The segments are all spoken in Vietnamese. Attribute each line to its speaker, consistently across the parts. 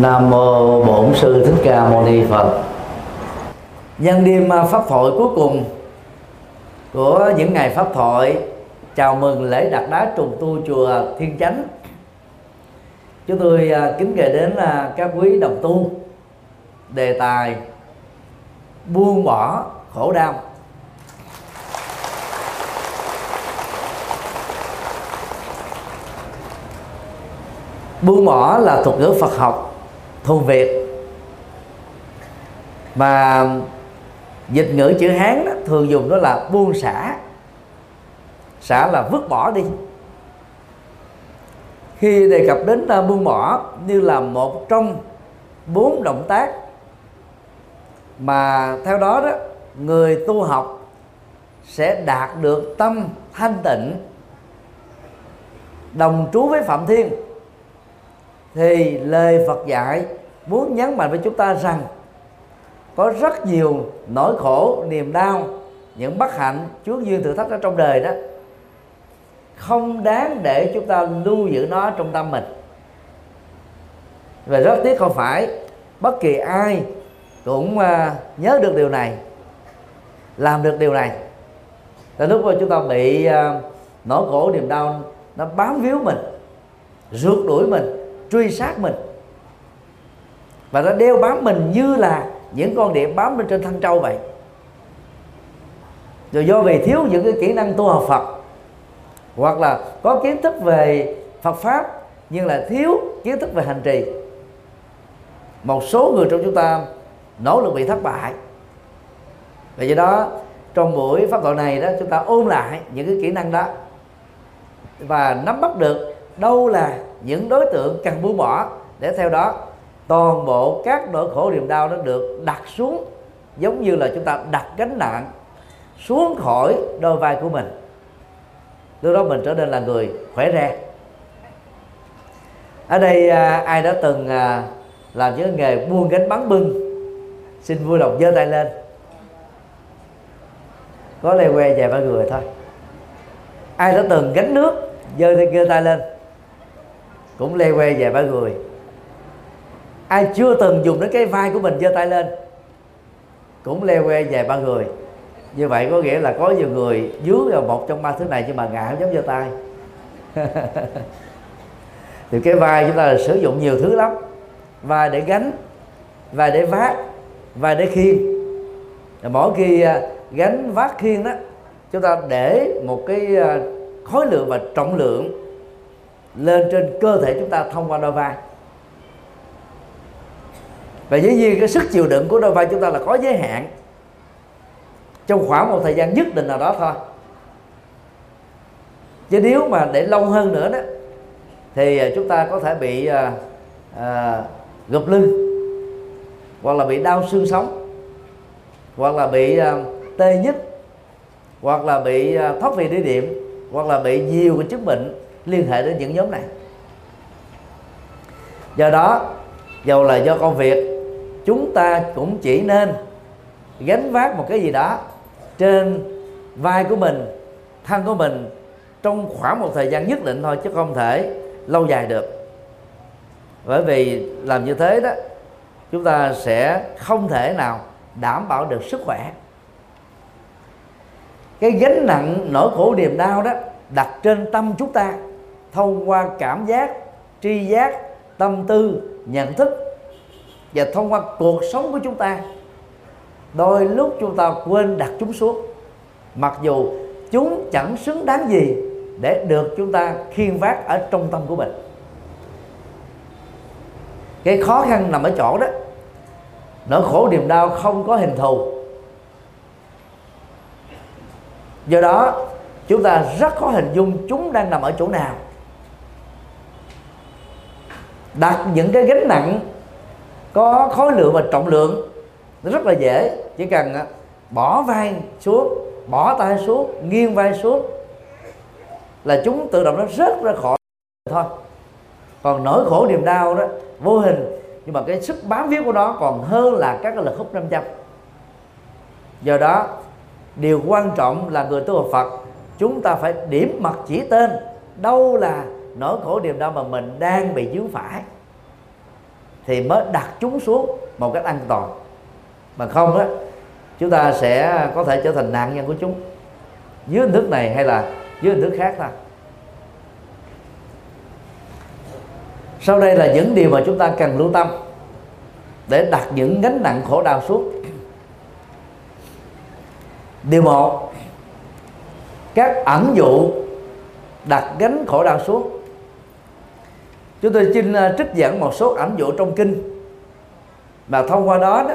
Speaker 1: Nam mô Bổn sư Thích Ca Mâu Ni Phật. Nhân đêm à, pháp thoại cuối cùng của những ngày pháp thoại, chào mừng lễ đặt đá trùng tu chùa Thiên Chánh. Chúng tôi à, kính gửi đến là các quý đồng tu, đề tài buông bỏ khổ đau buông bỏ là thuật ngữ Phật học thuần Việt mà dịch ngữ chữ Hán đó, thường dùng đó là buông xả. Xả là vứt bỏ đi. Khi đề cập đến uh, buông bỏ như là một trong bốn động tác mà theo đó đó người tu học sẽ đạt được tâm thanh tịnh đồng trú với phạm thiên thì lời Phật dạy muốn nhấn mạnh với chúng ta rằng có rất nhiều nỗi khổ niềm đau những bất hạnh chướng duyên thử thách ở trong đời đó. Không đáng để chúng ta lưu giữ nó trong tâm mình. Và rất tiếc không phải bất kỳ ai cũng uh, nhớ được điều này làm được điều này. Là lúc mà chúng ta bị uh, nỗi khổ niềm đau nó bám víu mình rượt đuổi mình truy sát mình. Và nó đeo bám mình như là những con điện bám lên trên thân trâu vậy. Rồi do vì thiếu những cái kỹ năng tu học Phật. Hoặc là có kiến thức về Phật pháp, nhưng là thiếu kiến thức về hành trì. Một số người trong chúng ta nỗ lực bị thất bại. Và do đó, trong buổi pháp thoại này đó, chúng ta ôn lại những cái kỹ năng đó. Và nắm bắt được đâu là những đối tượng cần buông bỏ. Để theo đó toàn bộ các nỗi khổ niềm đau nó được đặt xuống giống như là chúng ta đặt gánh nặng xuống khỏi đôi vai của mình. Lúc đó mình trở nên là người khỏe re. Ở đây à, ai đã từng à, làm những nghề buôn gánh bắn bưng xin vui lòng giơ tay lên. Có lê que vài ba người thôi. Ai đã từng gánh nước giơ giơ tay lên? Cũng lê que về ba người. Ai chưa từng dùng đến cái vai của mình giơ tay lên, cũng lê que về ba người. Như vậy có nghĩa là có nhiều người dướng vào một trong ba thứ này nhưng mà ngã không dám giơ tay. Thì cái vai chúng ta là sử dụng nhiều thứ lắm. Vai để gánh, vai để vác, vai để khiêng. Mỗi khi à, gánh vác khiêng đó, chúng ta để một cái à, khối lượng và trọng lượng lên trên cơ thể chúng ta thông qua đôi vai và dĩ nhiên cái sức chịu đựng của đôi vai chúng ta là có giới hạn trong khoảng một thời gian nhất định nào đó thôi. Chứ nếu mà để lâu hơn nữa đó thì à, chúng ta có thể bị à, à, gập lưng hoặc là bị đau xương sống hoặc là bị à, tê nhức hoặc là bị à, thoát vị đĩa điểm hoặc là bị nhiều cái chứng bệnh liên hệ đến những nhóm này. Do đó, dầu là do công việc, chúng ta cũng chỉ nên gánh vác một cái gì đó trên vai của mình, thân của mình trong khoảng một thời gian nhất định thôi, chứ không thể lâu dài được. Bởi vì làm như thế đó, chúng ta sẽ không thể nào đảm bảo được sức khỏe. Cái gánh nặng nỗi khổ niềm đau đó đặt trên tâm chúng ta thông qua cảm giác, tri giác, tâm tư, nhận thức và thông qua cuộc sống của chúng ta. Đôi lúc chúng ta quên đặt chúng xuống. Mặc dù chúng chẳng xứng đáng gì để được chúng ta khiên vác ở trong tâm của mình. Cái khó khăn nằm ở chỗ đó. Nỗi khổ niềm đau không có hình thù. Do đó, chúng ta rất khó hình dung chúng đang nằm ở chỗ nào đặt những cái gánh nặng có khối lượng và trọng lượng nó rất là dễ. Chỉ cần à, bỏ vai xuống, bỏ tay xuống, nghiêng vai xuống là chúng tự động nó rớt ra khỏi thôi. Còn nỗi khổ niềm đau đó, vô hình, nhưng mà cái sức bám víu của nó còn hơn là các cái lực hút 500 do đó, điều quan trọng là người tu học Phật, chúng ta phải điểm mặt chỉ tên, đâu là nỗi khổ niềm đau mà mình đang bị dướng phải thì mới đặt chúng xuống một cách an toàn. Mà không đó chúng ta sẽ có thể trở thành nạn nhân của chúng dưới hình thức này hay là dưới hình thức khác thôi sau đây là những điều mà chúng ta cần lưu tâm để đặt những gánh nặng khổ đau xuống. Điều một, các ẩn dụ đặt gánh khổ đau xuống chúng tôi xin à, trích dẫn một số ẩn dụ trong kinh. Mà thông qua đó đó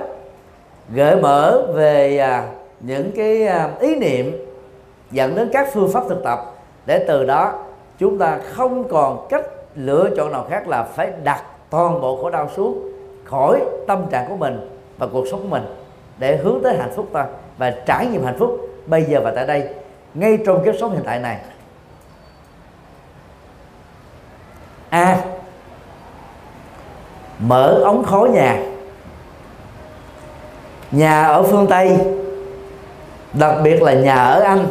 Speaker 1: gợi mở về à, những cái à, ý niệm dẫn đến các phương pháp thực tập để từ đó chúng ta không còn cách lựa chọn nào khác là phải đặt toàn bộ khổ đau xuống khỏi tâm trạng của mình và cuộc sống của mình để hướng tới hạnh phúc ta và trải nghiệm hạnh phúc bây giờ và tại đây ngay trong kiếp sống hiện tại này. A. à, mở ống khói nhà. Nhà ở phương tây, đặc biệt là nhà ở anh,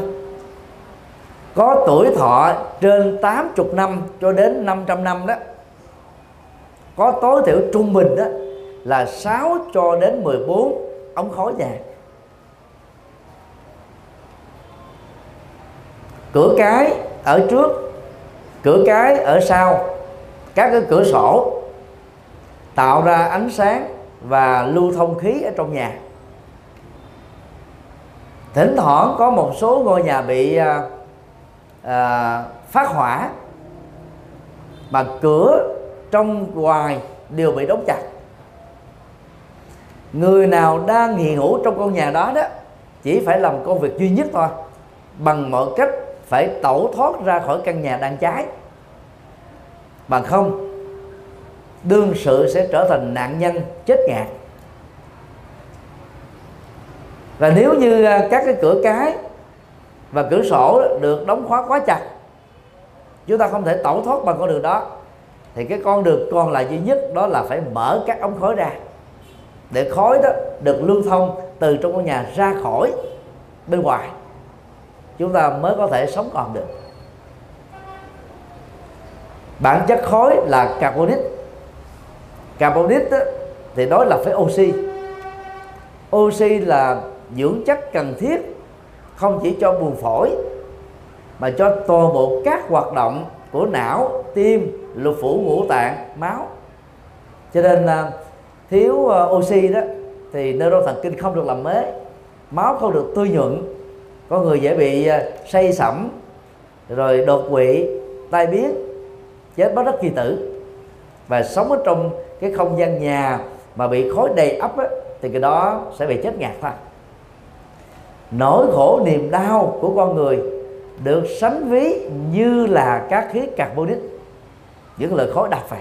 Speaker 1: có tuổi thọ trên 80 năm cho đến 500 năm đó. Có tối thiểu trung bình đó là 6 cho đến 14 ống khói nhà. Cửa cái ở trước, cửa cái ở sau, các cái cửa sổ tạo ra ánh sáng và lưu thông khí ở trong nhà. Thỉnh thoảng có một số ngôi nhà bị à, à, phát hỏa mà cửa trong ngoài đều bị đóng chặt. Người nào đang hiện hữu trong căn nhà đó đó chỉ phải làm công việc duy nhất thôi bằng mọi cách phải tẩu thoát ra khỏi căn nhà đang cháy. Bằng không đương sự sẽ trở thành nạn nhân chết ngạt. Và nếu như à, các cái cửa cái và cửa sổ được đóng khóa quá chặt, chúng ta không thể tẩu thoát bằng con đường đó, thì cái con đường còn lại duy nhất đó là phải mở các ống khói ra để khói đó được lưu thông từ trong ngôi nhà ra khỏi bên ngoài. Chúng ta mới có thể sống còn được. Bản chất khói là carbonic carbonic đó, thì nói là phải oxy. Oxy là dưỡng chất cần thiết không chỉ cho buồng phổi mà cho toàn bộ các hoạt động của não tim lục phủ ngũ tạng máu. Cho nên à, thiếu à, oxy đó thì neuro thần kinh không được làm mới máu không được tươi nhuận. Có người dễ bị à, say sẩm rồi đột quỵ tai biến chết bất đắc kỳ tử và sống ở trong cái không gian nhà mà bị khói đầy ấp á, thì cái đó sẽ bị chết ngạt thôi nỗi khổ niềm đau của con người được sánh ví như là các khí carbonic những lời khói đặc phải.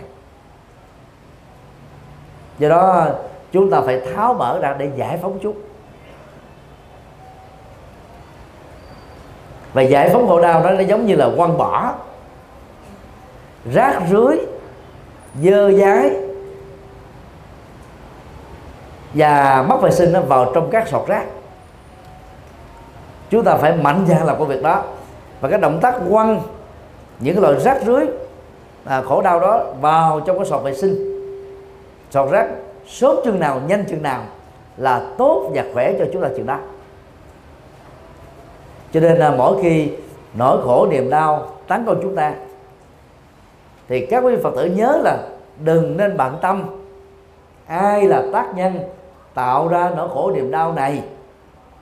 Speaker 1: do đó chúng ta phải tháo mở ra để giải phóng chút. và giải phóng khổ đau đó nó giống như là quăng bỏ rác rưới dơ dái và mất vệ sinh nó vào trong các sọt rác. Chúng ta phải mạnh dạn làm công việc đó. Và cái động tác quăng những cái loại rác rưới à, khổ đau đó vào trong cái sọt vệ sinh. Sọt rác sớm chừng nào nhanh chừng nào là tốt và khỏe cho chúng ta chừng đó. Cho nên là mỗi khi nỗi khổ niềm đau tấn công chúng ta thì các quý phật tử nhớ là đừng nên bận tâm. Ai là tác nhân tạo ra nỗi khổ niềm đau này?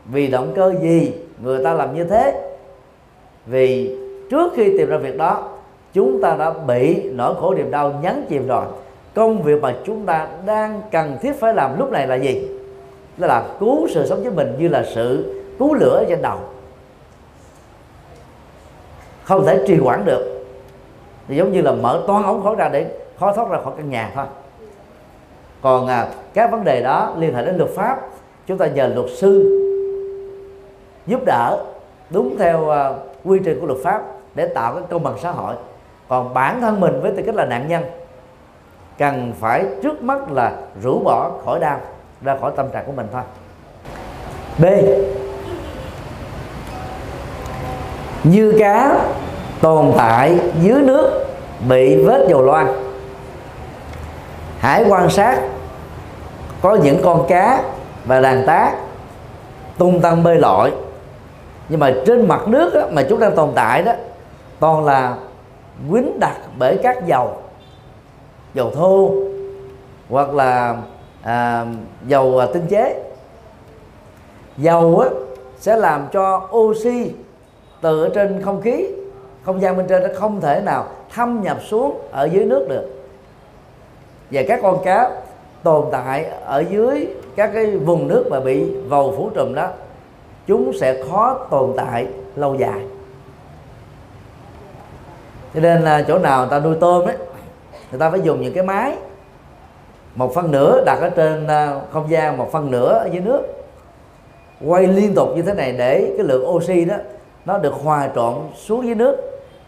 Speaker 1: Vì động cơ gì người ta làm như thế? Vì trước khi tìm ra việc đó, chúng ta đã bị nỗi khổ niềm đau nhấn chìm rồi. Công việc mà chúng ta đang cần thiết phải làm lúc này là gì? Đó là cứu sự sống của mình như là sự cứu lửa trên đầu. Không thể trì hoãn được. Thì giống như là mở toan ống khói ra để khó thoát ra khỏi căn nhà thôi. Còn à, các vấn đề đó liên hệ đến luật pháp. Chúng ta nhờ luật sư giúp đỡ đúng theo à, quy trình của luật pháp để tạo cái công bằng xã hội. Còn bản thân mình với tư cách là nạn nhân cần phải trước mắt là rũ bỏ khỏi đau ra khỏi tâm trạng của mình thôi. B. Như cá tồn tại dưới nước bị vết dầu loang hãy quan sát có những con cá và đàn tác tung tăng bơi lội. Nhưng mà trên mặt nước đó, mà chúng đang tồn tại đó toàn là quýnh đặt bởi các dầu dầu thô hoặc là à, dầu à, tinh chế. Dầu á, sẽ làm cho oxy từ ở trên không khí không gian bên trên nó không thể nào thâm nhập xuống ở dưới nước được và các con cá tồn tại ở dưới các cái vùng nước mà bị vầu phủ trùm đó, chúng sẽ khó tồn tại lâu dài. Cho nên là chỗ nào người ta nuôi tôm ấy, người ta phải dùng những cái máy, một phân nửa đặt ở trên à, không gian, một phân nửa ở dưới nước, quay liên tục như thế này để cái lượng oxy đó nó được hòa trộn xuống dưới nước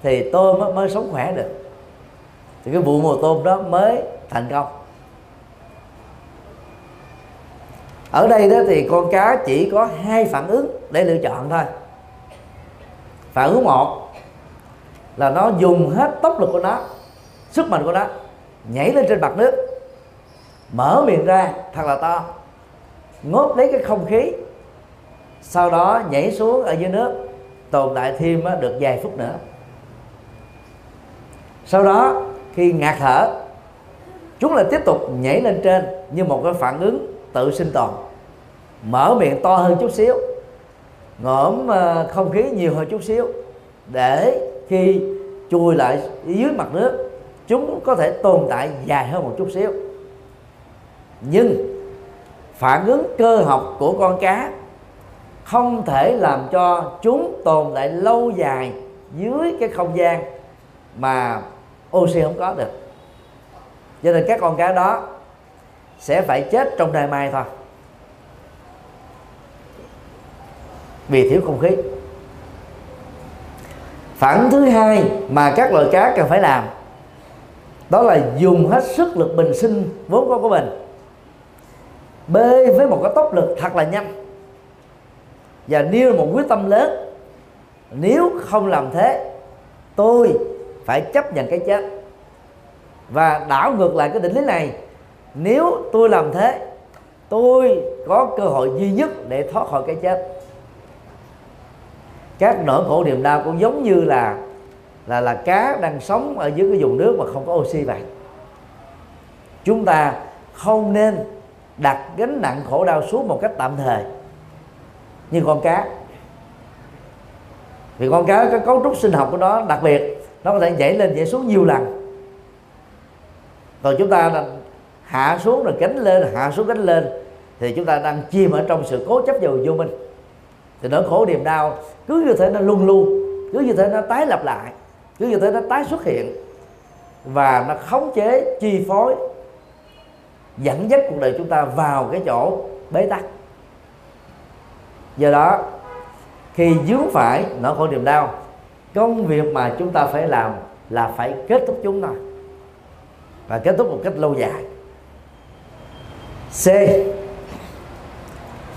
Speaker 1: thì tôm mới sống khỏe được thì cái vụ mùa tôm đó mới thành công. Ở đây đó thì con cá chỉ có hai phản ứng để lựa chọn thôi. Phản ứng một là nó dùng hết tốc lực của nó, sức mạnh của nó, nhảy lên trên mặt nước, mở miệng ra thật là to, ngốt lấy cái không khí, sau đó nhảy xuống ở dưới nước, tồn tại thêm được vài phút nữa. Sau đó khi ngạt thở, chúng lại tiếp tục nhảy lên trên như một cái phản ứng tự sinh tồn. Mở miệng to hơn chút xíu ngõm ờ, không khí nhiều hơn chút xíu, để khi chui lại dưới mặt nước, chúng có thể tồn tại dài hơn một chút xíu. Nhưng phản ứng cơ học của con cá không thể làm cho chúng tồn tại lâu dài dưới cái không gian mà oxy không có được. Cho nên các con cá đó sẽ phải chết trong đài mai thôi. Vì thiếu không khí. Phản thứ hai mà các loài cá cần phải làm, đó là dùng hết sức lực bình sinh vốn có của mình bơi với một cái tốc lực thật là nhanh. Và nêu một quyết tâm lớn, nếu không làm thế, tôi phải chấp nhận cái chết. Và đảo ngược lại cái định lý này, nếu tôi làm thế, tôi có cơ hội duy nhất để thoát khỏi cái chết. Các nỗi khổ niềm đau cũng giống như là là là cá đang sống ở dưới cái vùng nước mà không có oxy vậy. Chúng ta không nên đặt gánh nặng khổ đau xuống một cách tạm thời như con cá. Vì con cá cái cấu trúc sinh học của nó đặc biệt nó có thể nhảy lên, nhảy xuống nhiều lần. Còn chúng ta là hạ xuống rồi cánh lên, hạ xuống cánh lên, thì chúng ta đang chìm ở trong sự cố chấp vào vô minh. Thì nỗi khổ niềm đau cứ như thế nó luôn luôn, cứ như thế nó tái lặp lại, cứ như thế nó tái xuất hiện. Và nó khống chế, chi phối, dẫn dắt cuộc đời chúng ta vào cái chỗ bế tắc. Do đó, khi dướng phải nỗi khổ niềm đau công việc mà chúng ta phải làm là phải kết thúc chúng thôi và kết thúc một cách lâu dài. C.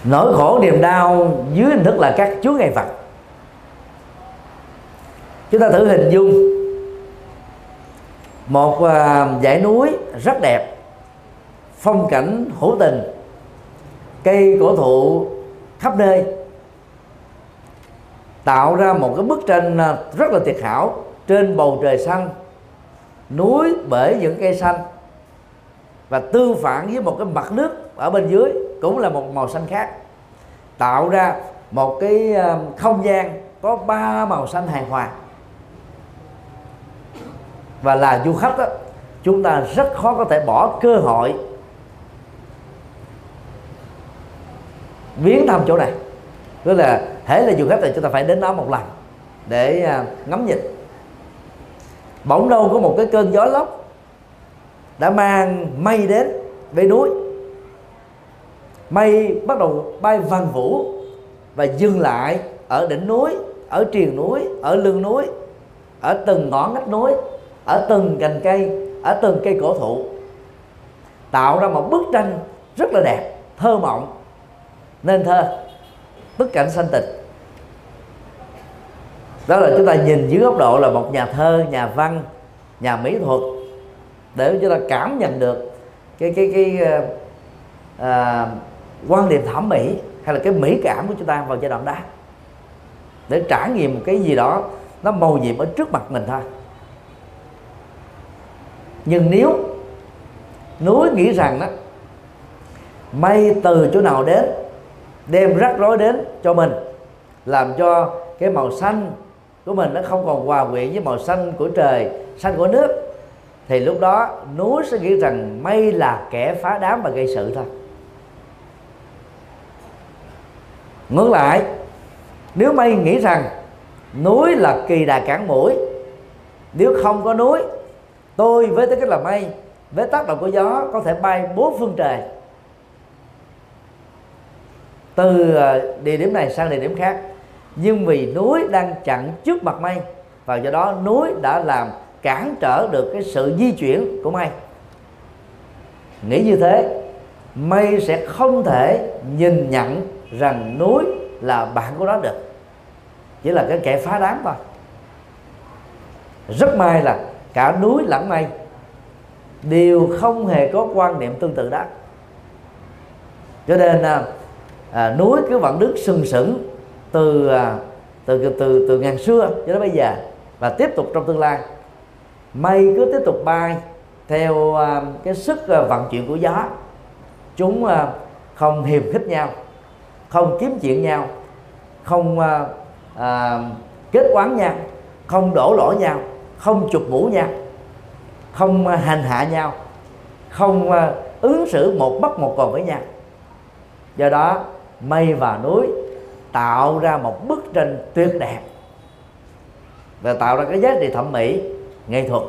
Speaker 1: Nỗi khổ niềm đau dưới hình thức là các chúa ngày vật. Chúng ta thử hình dung một à, dãy núi rất đẹp, phong cảnh hữu tình, cây cổ thụ khắp nơi tạo ra một cái bức tranh à, rất là tuyệt hảo trên bầu trời xanh núi bể những cây xanh và tương phản với một cái mặt nước ở bên dưới cũng là một màu xanh khác. Tạo ra một cái à, không gian có ba màu xanh hài hòa. Và là du khách đó, chúng ta rất khó có thể bỏ cơ hội viếng thăm chỗ này. Tức là hễ là du khách thì chúng ta phải đến đó một lần để à, ngắm nhìn. Bỗng đâu có một cái cơn gió lốc đã mang mây đến với núi. Mây bắt đầu bay vần vũ và dừng lại ở đỉnh núi, ở triền núi, ở lưng núi, ở từng ngõ ngách núi, ở từng cành cây, ở từng cây cổ thụ, tạo ra một bức tranh rất là đẹp, thơ mộng, nên thơ, bức cảnh sanh tịch đó là chúng ta nhìn dưới góc độ là một nhà thơ nhà văn nhà mỹ thuật để chúng ta cảm nhận được cái cái cái uh, uh, quan niệm thẩm mỹ hay là cái mỹ cảm của chúng ta vào giai đoạn đó. Để trải nghiệm một cái gì đó nó màu nhiệm ở trước mặt mình thôi. Nhưng nếu núi nghĩ rằng đó mây từ chỗ nào đến đem rắc rối đến cho mình làm cho cái màu xanh của mình nó không còn hòa quyện với màu xanh của trời, xanh của nước. Thì lúc đó, núi sẽ nghĩ rằng mây là kẻ phá đám và gây sự thôi. Ngược lại, nếu mây nghĩ rằng núi là kỳ đà cản mũi, nếu không có núi, tôi với tư cách là mây với tác động của gió, có thể bay bốn phương trời. Từ à, địa điểm này sang địa điểm khác nhưng vì núi đang chặn trước mặt mây và do đó núi đã làm cản trở được cái sự di chuyển của mây. Nghĩ như thế mây sẽ không thể nhìn nhận rằng núi là bạn của nó được. Chỉ là cái kẻ phá đám thôi. Rất may là cả núi lẫn mây đều không hề có quan niệm tương tự đó. Cho nên à, à núi cứ vẫn đứng sừng sững À, từ từ từ từ, ngàn xưa cho đến bây giờ và tiếp tục trong tương lai. Mây cứ tiếp tục bay theo à, cái sức à, vận chuyển của gió. Chúng không hiềm khích nhau không kiếm chuyện nhau không à, à, kết quán nhau không đổ lỗi nhau không chụp mũ nhau không à, hành hạ nhau không à, ứng xử một bắt một còn với nhau. Do đó mây và núi tạo ra một bức tranh tuyệt đẹp và tạo ra cái giá trị thẩm mỹ nghệ thuật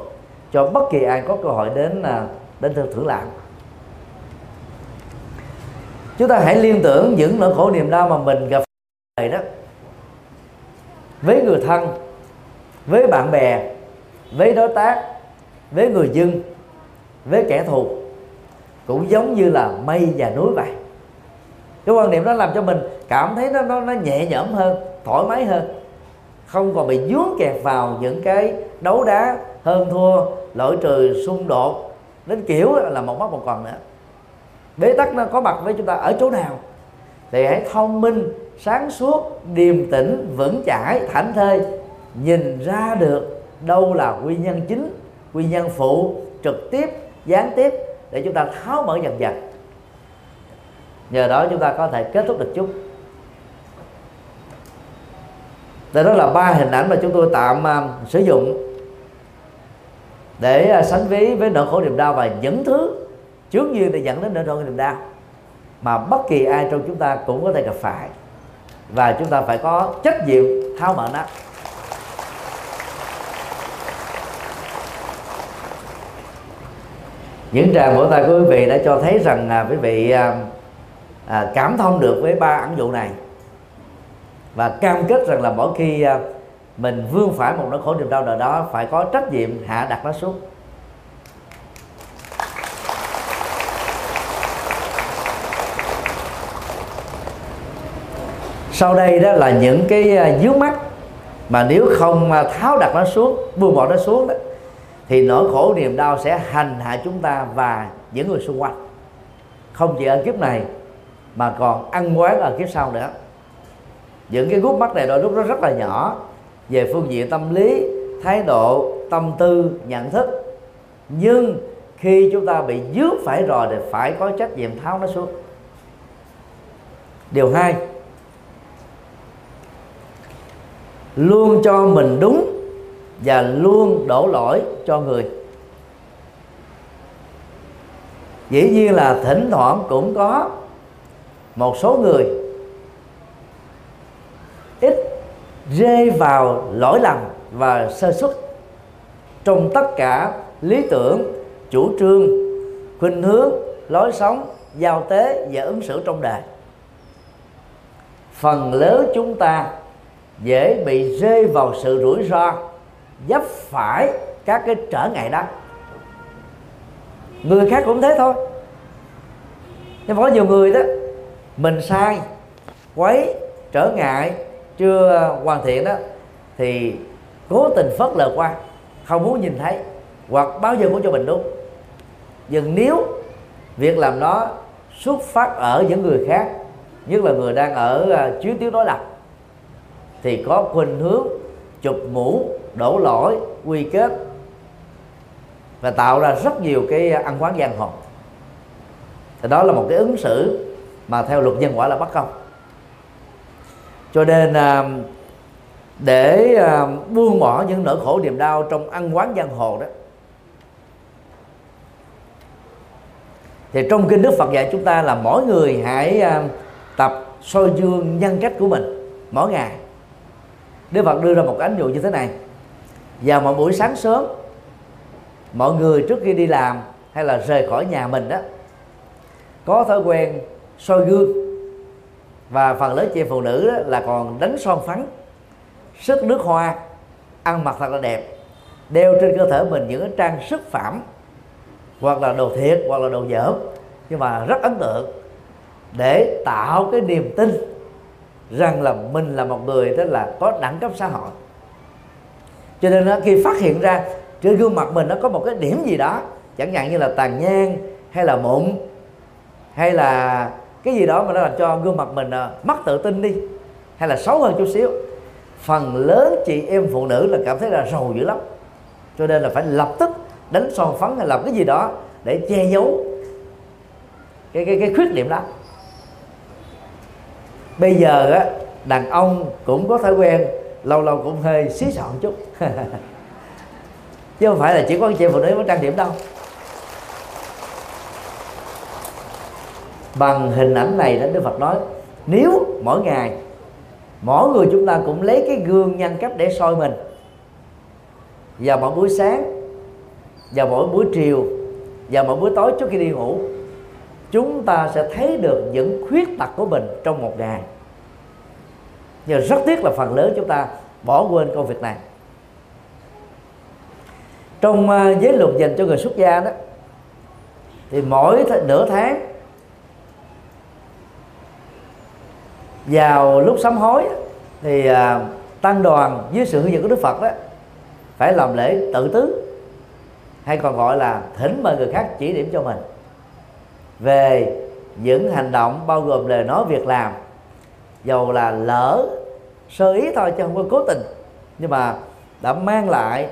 Speaker 1: cho bất kỳ ai có cơ hội đến à, đến thưởng lãm chúng ta hãy liên tưởng những nỗi khổ niềm đau mà mình gặp phải đó với người thân với bạn bè với đối tác với người dân với kẻ thù cũng giống như là mây và núi vậy. Cái quan niệm đó làm cho mình cảm thấy nó nó, nó nhẹ nhõm hơn thoải mái hơn. Không còn bị dướng kẹt vào những cái đấu đá hơn thua lỗi trừ xung đột. Đến kiểu là một mắt một còn nữa. Bế tắc nó có mặt với chúng ta ở chỗ nào? Thì hãy thông minh sáng suốt điềm tĩnh vững chãi thảnh thơi. Nhìn ra được đâu là nguyên nhân chính nguyên nhân phụ trực tiếp gián tiếp để chúng ta tháo mở dần dần. Nhờ đó chúng ta có thể kết thúc được chút. Đây đó là ba hình ảnh mà chúng tôi tạm uh, sử dụng để uh, sánh ví với nỗi khổ niềm đau và những thứ trước duyên để dẫn đến nỗi khổ niềm đau mà bất kỳ ai trong chúng ta cũng có thể gặp phải. Và chúng ta phải có trách nhiệm tháo mở nó. Những tràng vỗ tay của quý vị đã cho thấy rằng à, quý vị à, à, cảm thông được với ba ẩn dụ này và cam kết rằng là mỗi khi à, mình vương phải một nỗi khổ niềm đau nào đó, phải có trách nhiệm hạ đặt nó xuống. Sau đây đó là những cái à, dướng mắt mà nếu không à, tháo đặt nó xuống, buông bỏ nó xuống đó, thì nỗi khổ niềm đau sẽ hành hạ chúng ta và những người xung quanh. Không chỉ ở kiếp này mà còn ăn quán ở kiếp sau nữa những cái gút mắt này đôi lúc nó rất là nhỏ. Về phương diện tâm lý, thái độ, tâm tư, nhận thức. Nhưng khi chúng ta bị dướng phải rồi thì phải có trách nhiệm tháo nó xuống. Điều hai, luôn cho mình đúng và luôn đổ lỗi cho người. Dĩ nhiên là thỉnh thoảng cũng có một số người rơi vào lỗi lầm và sơ xuất trong tất cả lý tưởng, chủ trương, khuynh hướng, lối sống, giao tế và ứng xử trong đời, phần lớn chúng ta dễ bị rơi vào sự rủi ro dấp phải các cái trở ngại đó. Người khác cũng thế thôi. Nhưng có nhiều người đó, mình sai, quấy, trở ngại chưa hoàn thiện đó, thì cố tình phớt lờ qua, không muốn nhìn thấy, hoặc bao giờ cũng cho mình đúng. Nhưng nếu việc làm đó xuất phát ở những người khác, nhất là người đang ở à, chuyến tiếu đối lập, thì có khuynh hướng chụp mũ, đổ lỗi, quy kết và tạo ra rất nhiều cái ăn quán giang hồ. Thì đó là một cái ứng xử mà theo luật nhân quả là bất công cho nên à, để à, buông bỏ những nỗi khổ niềm đau trong ăn quán giang hồ đó, thì trong kinh đức phật dạy chúng ta là mỗi người hãy à, tập soi dương nhân cách của mình mỗi ngày. Đức phật đưa ra một ánh dụ như thế này. Vào mỗi buổi sáng sớm, mọi người trước khi đi làm hay là rời khỏi nhà mình đó, có thói quen soi gương và phần lớn chị phụ nữ đó là còn đánh son phấn sức nước hoa ăn mặc thật là đẹp đeo trên cơ thể mình những trang sức phẩm hoặc là đồ thiệt hoặc là đồ dởm nhưng mà rất ấn tượng để tạo cái niềm tin rằng là mình là một người đó là có đẳng cấp xã hội. Cho nên đó, khi phát hiện ra trên gương mặt mình nó có một cái điểm gì đó chẳng hạn như là tàn nhang hay là mụn hay là cái gì đó mà nó làm cho gương mặt mình à, mất tự tin đi, hay là xấu hơn chút xíu. Phần lớn chị em phụ nữ là cảm thấy là rầu dữ lắm. Cho nên là phải lập tức đánh son phấn hay làm cái gì đó để che giấu cái cái cái khuyết điểm đó. Bây giờ á, đàn ông cũng có thói quen, lâu lâu cũng hơi xí xọn chút. Chứ không phải là chỉ có chị phụ nữ mới trang điểm đâu. Bằng hình ảnh này đó Đức Phật nói, nếu mỗi ngày, mỗi người chúng ta cũng lấy cái gương nhân cách để soi mình, vào mỗi buổi sáng, vào mỗi buổi chiều, vào mỗi buổi tối trước khi đi ngủ, chúng ta sẽ thấy được những khuyết tật của mình trong một ngày. Nhưng rất tiếc là phần lớn chúng ta bỏ quên công việc này. Trong à, giới luật dành cho người xuất gia đó, thì mỗi nửa tháng vào lúc sám hối thì à, tăng đoàn dưới sự hướng dẫn của Đức Phật đó phải làm lễ tự tứ hay còn gọi là thỉnh mời người khác chỉ điểm cho mình. Về những hành động bao gồm lời nói việc làm dầu là lỡ sơ ý thôi chứ không có cố tình nhưng mà đã mang lại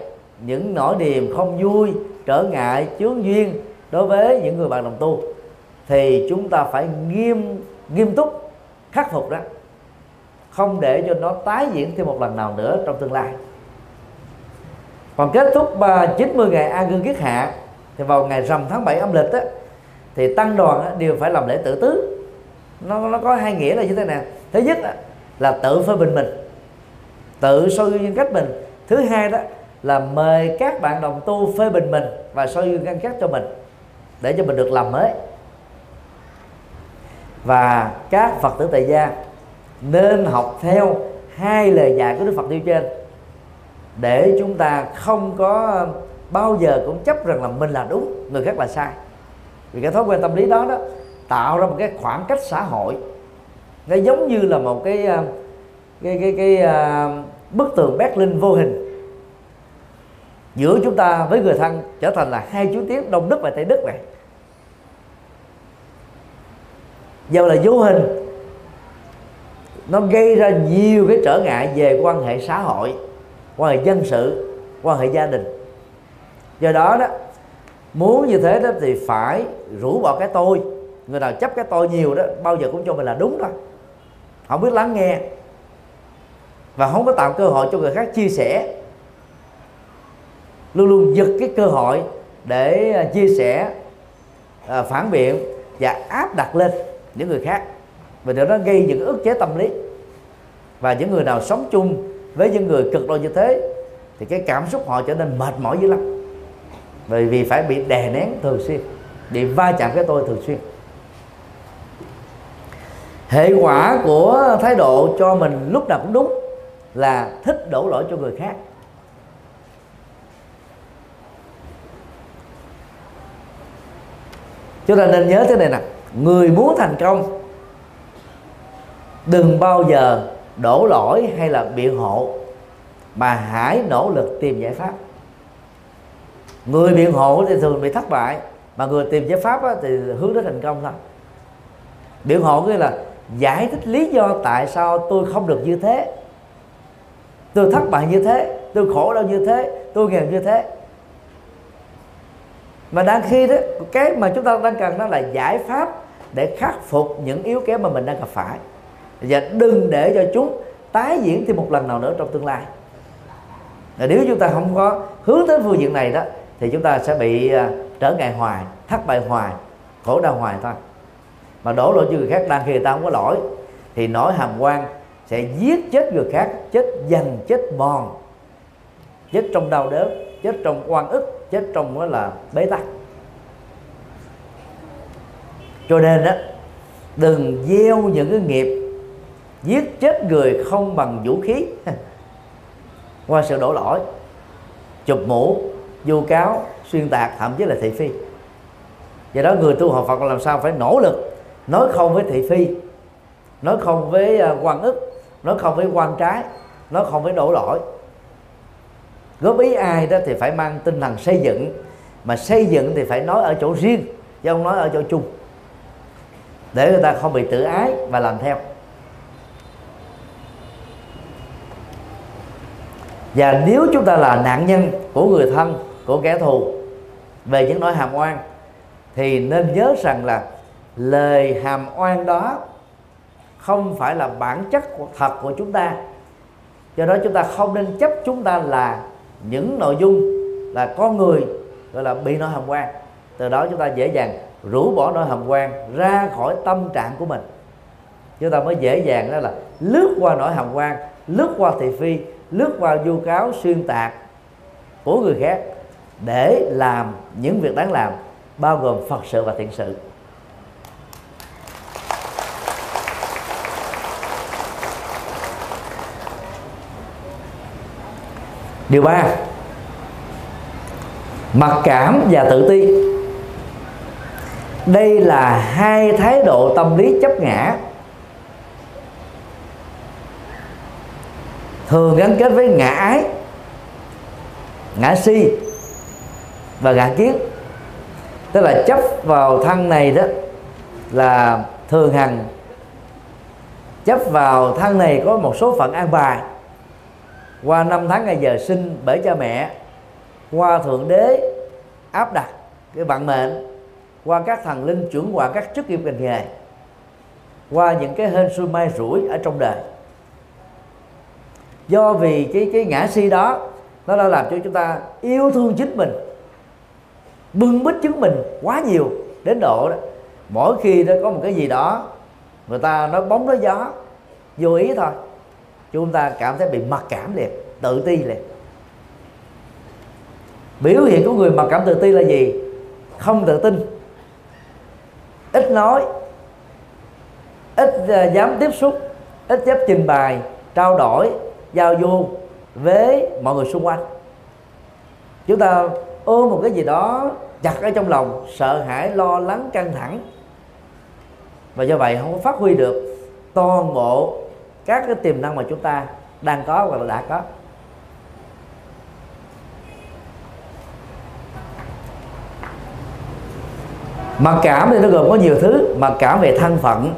Speaker 1: những nỗi niềm không vui trở ngại chướng duyên đối với những người bạn đồng tu thì chúng ta phải nghiêm nghiêm túc khắc phục đó không để cho nó tái diễn thêm một lần nào nữa trong tương lai. Còn kết thúc à, 90 ngày an cư kiết hạ thì vào ngày rằm tháng 7 âm lịch á, thì tăng đoàn á, đều phải làm lễ tự tứ. Nó nó có hai nghĩa là như thế nào thứ nhất á, là tự phê bình mình tự soi gương cách mình. Thứ hai đó là mời các bạn đồng tu phê bình mình và soi gương ngăn cách cho mình để cho mình được làm mới và các phật tử tại gia nên học theo hai lời dạy của đức phật nêu trên. Để chúng ta không có bao giờ cũng chấp rằng là mình là đúng người khác là sai. Vì cái thói quen tâm lý đó đó tạo ra một cái khoảng cách xã hội. Nó giống như là một cái à, cái cái cái, cái uh, bức tường Berlin vô hình. Giữa chúng ta với người thân trở thành là hai chú tiếng đông đức và tây đức vậy do là vô hình. Nó gây ra nhiều cái trở ngại về quan hệ xã hội, quan hệ dân sự, quan hệ gia đình. Do đó đó, muốn như thế đó thì phải rũ bỏ cái tôi. Người nào chấp cái tôi nhiều đó, bao giờ cũng cho mình là đúng thôi. Không biết lắng nghe. Và không có tạo cơ hội cho người khác chia sẻ. Luôn luôn giật cái cơ hội để à, chia sẻ à, phản biện và áp đặt lên những người khác. Và điều đó gây những ức chế tâm lý. Và những người nào sống chung với những người cực đoan như thế, thì cái cảm xúc họ trở nên mệt mỏi dữ lắm. Bởi vì phải bị đè nén thường xuyên, bị va chạm cái tôi thường xuyên. Hệ quả của thái độ cho mình lúc nào cũng đúng là thích đổ lỗi cho người khác. Chúng ta nên nhớ thế này nè người muốn thành công đừng bao giờ đổ lỗi hay là biện hộ mà hãy nỗ lực tìm giải pháp. Người biện hộ thì thường bị thất bại mà người tìm giải pháp á, thì hướng đến thành công thôi. Biện hộ nghĩa là giải thích lý do tại sao tôi không được như thế. Tôi thất bại như thế tôi khổ đau như thế tôi nghèo như thế mà đang khi đó, cái mà chúng ta đang cần đó là giải pháp để khắc phục những yếu kém mà mình đang gặp phải. Và đừng để cho chúng tái diễn thêm một lần nào nữa trong tương lai. Và nếu chúng ta không có hướng đến phương diện này đó, thì chúng ta sẽ bị à, trở ngại hoài, thất bại hoài, khổ đau hoài thôi. Mà đổ lỗi cho người khác, đang khi người ta không có lỗi, thì nỗi hàm quan sẽ giết chết người khác, chết dần, chết mòn. Chết trong đau đớn, chết trong oan ức chết trong đó là bế tắc. Cho nên đó đừng gieo những cái nghiệp giết chết người không bằng vũ khí. Qua sự đổ lỗi, chụp mũ, vu cáo, xuyên tạc, thậm chí là thị phi. Do đó người tu học Phật làm sao phải nỗ lực, nói không với thị phi, nói không với à, quan ức, nói không với quan trái, nói không với đổ lỗi góp ý ai đó thì phải mang tinh thần xây dựng. Mà xây dựng thì phải nói ở chỗ riêng, chứ không nói ở chỗ chung. Để người ta không bị tự ái và làm theo. Và nếu chúng ta là nạn nhân của người thân, của kẻ thù về những nỗi hàm oan, thì nên nhớ rằng là lời hàm oan đó không phải là bản chất thật của chúng ta. Do đó chúng ta không nên chấp chúng ta là những nội dung là con người, gọi là bị nỗi hàm quan. Từ đó chúng ta dễ dàng rũ bỏ nỗi hàm quan ra khỏi tâm trạng của mình. Chúng ta mới dễ dàng đó là lướt qua nỗi hàm quan, lướt qua thị phi, lướt qua vu cáo, xuyên tạc của người khác để làm những việc đáng làm, bao gồm phật sự và thiện sự. Điều ba, mặc cảm và tự ti. Đây là hai thái độ tâm lý chấp ngã. Thường gắn kết với ngã ái, ngã si và ngã kiến. Tức là chấp vào thân này đó là thường hằng. Chấp vào thân này có một số phận an bài qua năm tháng ngày giờ sinh bởi cha mẹ, qua thượng đế áp đặt cái vận mệnh, qua các thần linh chuẩn quả các chức nghiệp ngành nghề, qua những cái hên xui may rủi ở trong đời. Do vì cái cái ngã si đó, nó đã làm cho chúng ta yêu thương chính mình, bưng bít chứng mình quá nhiều đến độ đó. Mỗi khi nó có một cái gì đó người ta nói bóng nói gió, vô ý thôi chúng ta cảm thấy bị mặc cảm liền, tự ti liền. Biểu hiện của người mặc cảm tự ti là gì? Không tự tin. Ít nói, ít ờ, dám tiếp xúc, ít dám trình bày, trao đổi, giao du với mọi người xung quanh. Chúng ta ôm một cái gì đó chặt ở trong lòng, sợ hãi, lo lắng, căng thẳng. Và do vậy không có phát huy được toàn bộ các cái tiềm năng mà chúng ta đang có hoặc là đã có. Mặc cảm thì nó gồm có nhiều thứ. Mặc cảm về thân phận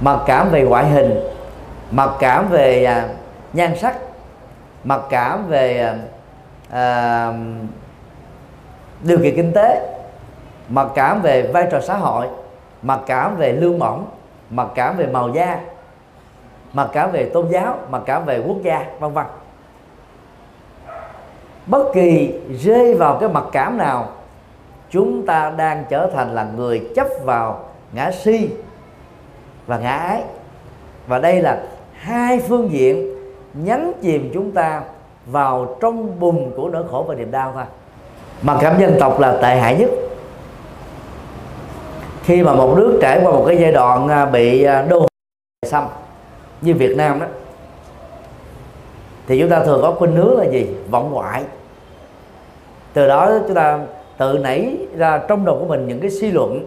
Speaker 1: mặc cảm về ngoại hình mặc cảm về à, nhan sắc mặc cảm về à, à điều kiện kinh tế mặc cảm về vai trò xã hội mặc cảm về lương bổng mặc cảm về màu da mà cả về tôn giáo, mà cả về quốc gia, vân vân. Bất kỳ rơi vào cái mặc cảm nào, chúng ta đang trở thành là người chấp vào ngã si và ngã ái. Và đây là hai phương diện nhấn chìm chúng ta vào trong bùn của nỗi khổ và niềm đau thôi. Mặc cảm dân tộc là tệ hại nhất. Khi mà một nước trải qua một cái giai đoạn à, bị à, đô xâm như Việt Nam đó thì chúng ta thường có khuynh hướng là gì? Vọng ngoại. Từ đó chúng ta tự nảy ra trong đầu của mình những cái suy luận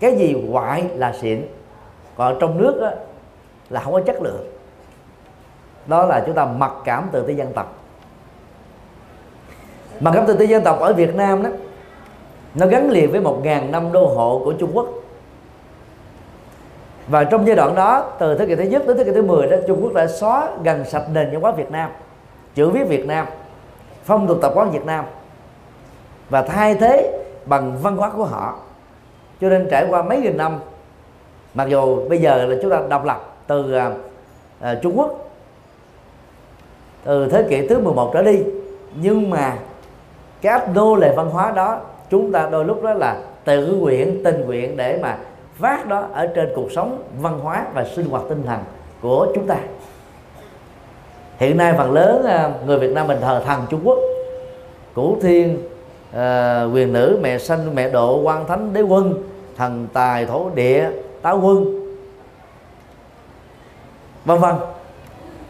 Speaker 1: cái gì ngoại là xịn còn trong nước đó, là không có chất lượng. Đó là chúng ta mặc cảm tự ti dân tộc. Mặc cảm tự ti dân tộc ở Việt Nam đó nó gắn liền với một ngàn năm đô hộ của Trung Quốc và trong giai đoạn đó từ thế kỷ thứ nhất đến thế kỷ thứ 10 đó Trung Quốc đã xóa gần sạch nền văn hóa Việt Nam chữ viết Việt Nam phong tục tập quán Việt Nam và thay thế bằng văn hóa của họ. Cho nên trải qua mấy nghìn năm mặc dù bây giờ là chúng ta độc lập từ uh, Trung Quốc từ thế kỷ thứ 11 trở đi nhưng mà các nô lệ văn hóa đó chúng ta đôi lúc đó là tự nguyện tình nguyện để mà phát đó ở trên cuộc sống văn hóa và sinh hoạt tinh thần của chúng ta. Hiện nay phần lớn à, người Việt Nam mình thờ thần Trung Quốc. Cửu thiên à, quyền nữ mẹ sanh mẹ độ quan thánh đế quân thần tài thổ địa táo quân vân vân.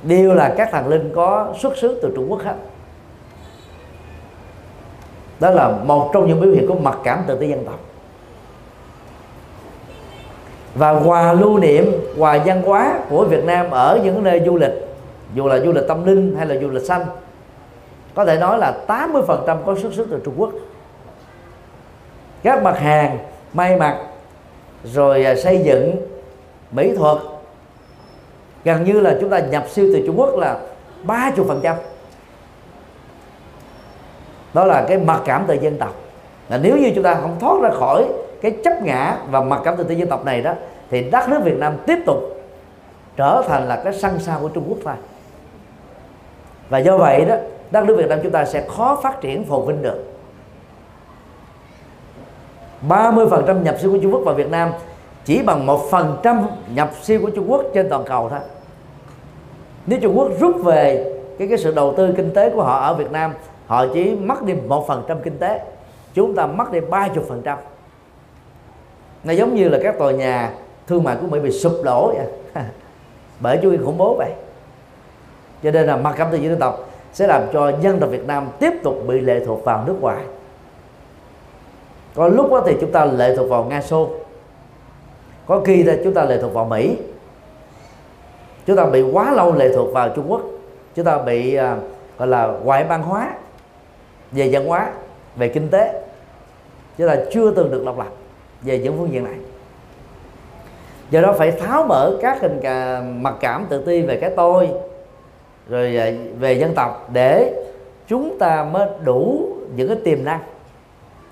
Speaker 1: Đều là các thần linh có xuất xứ từ Trung Quốc hết. Đó là một trong những biểu hiện của mặc cảm tự ti dân tộc và quà lưu niệm quà văn hóa của Việt Nam ở những nơi du lịch, dù là du lịch tâm linh hay là du lịch xanh. Có thể nói là 80% có xuất xứ từ Trung Quốc. Các mặt hàng, may mặc, rồi à, xây dựng, mỹ thuật. Gần như là chúng ta nhập siêu từ Trung Quốc là 30% đó là cái mặc cảm từ dân tộc. Là nếu như chúng ta không thoát ra khỏi cái chấp ngã và mặc cảm tự ti dân tộc này đó, thì đất nước Việt Nam tiếp tục trở thành là cái săn sao của Trung Quốc thôi. Và do vậy đó, đất nước Việt Nam chúng ta sẽ khó phát triển phồn vinh được. 30% nhập siêu của Trung Quốc vào Việt Nam chỉ bằng một phần trăm nhập siêu của Trung Quốc trên toàn cầu thôi. Nếu Trung Quốc rút về cái cái sự đầu tư kinh tế của họ ở Việt Nam, họ chỉ mất đi một phần trăm kinh tế, chúng ta mất đi ba chục phần trăm nó giống như là các tòa nhà thương mại của Mỹ bị sụp đổ vậy. Bởi chủ nghĩa khủng bố vậy. Cho nên là mặc cảm tự dân tộc sẽ làm cho dân tộc Việt Nam tiếp tục bị lệ thuộc vào nước ngoài. Có lúc đó thì chúng ta lệ thuộc vào Nga Xô. Có khi thì chúng ta lệ thuộc vào Mỹ. Chúng ta bị quá lâu lệ thuộc vào Trung Quốc. Chúng ta bị uh, gọi là ngoại bang hóa về văn hóa về kinh tế. Chúng ta chưa từng được độc lập về những phương diện này. Do đó phải tháo mở các hình cả mặc cảm tự ti về cái tôi, rồi à, về dân tộc để chúng ta mới đủ những cái tiềm năng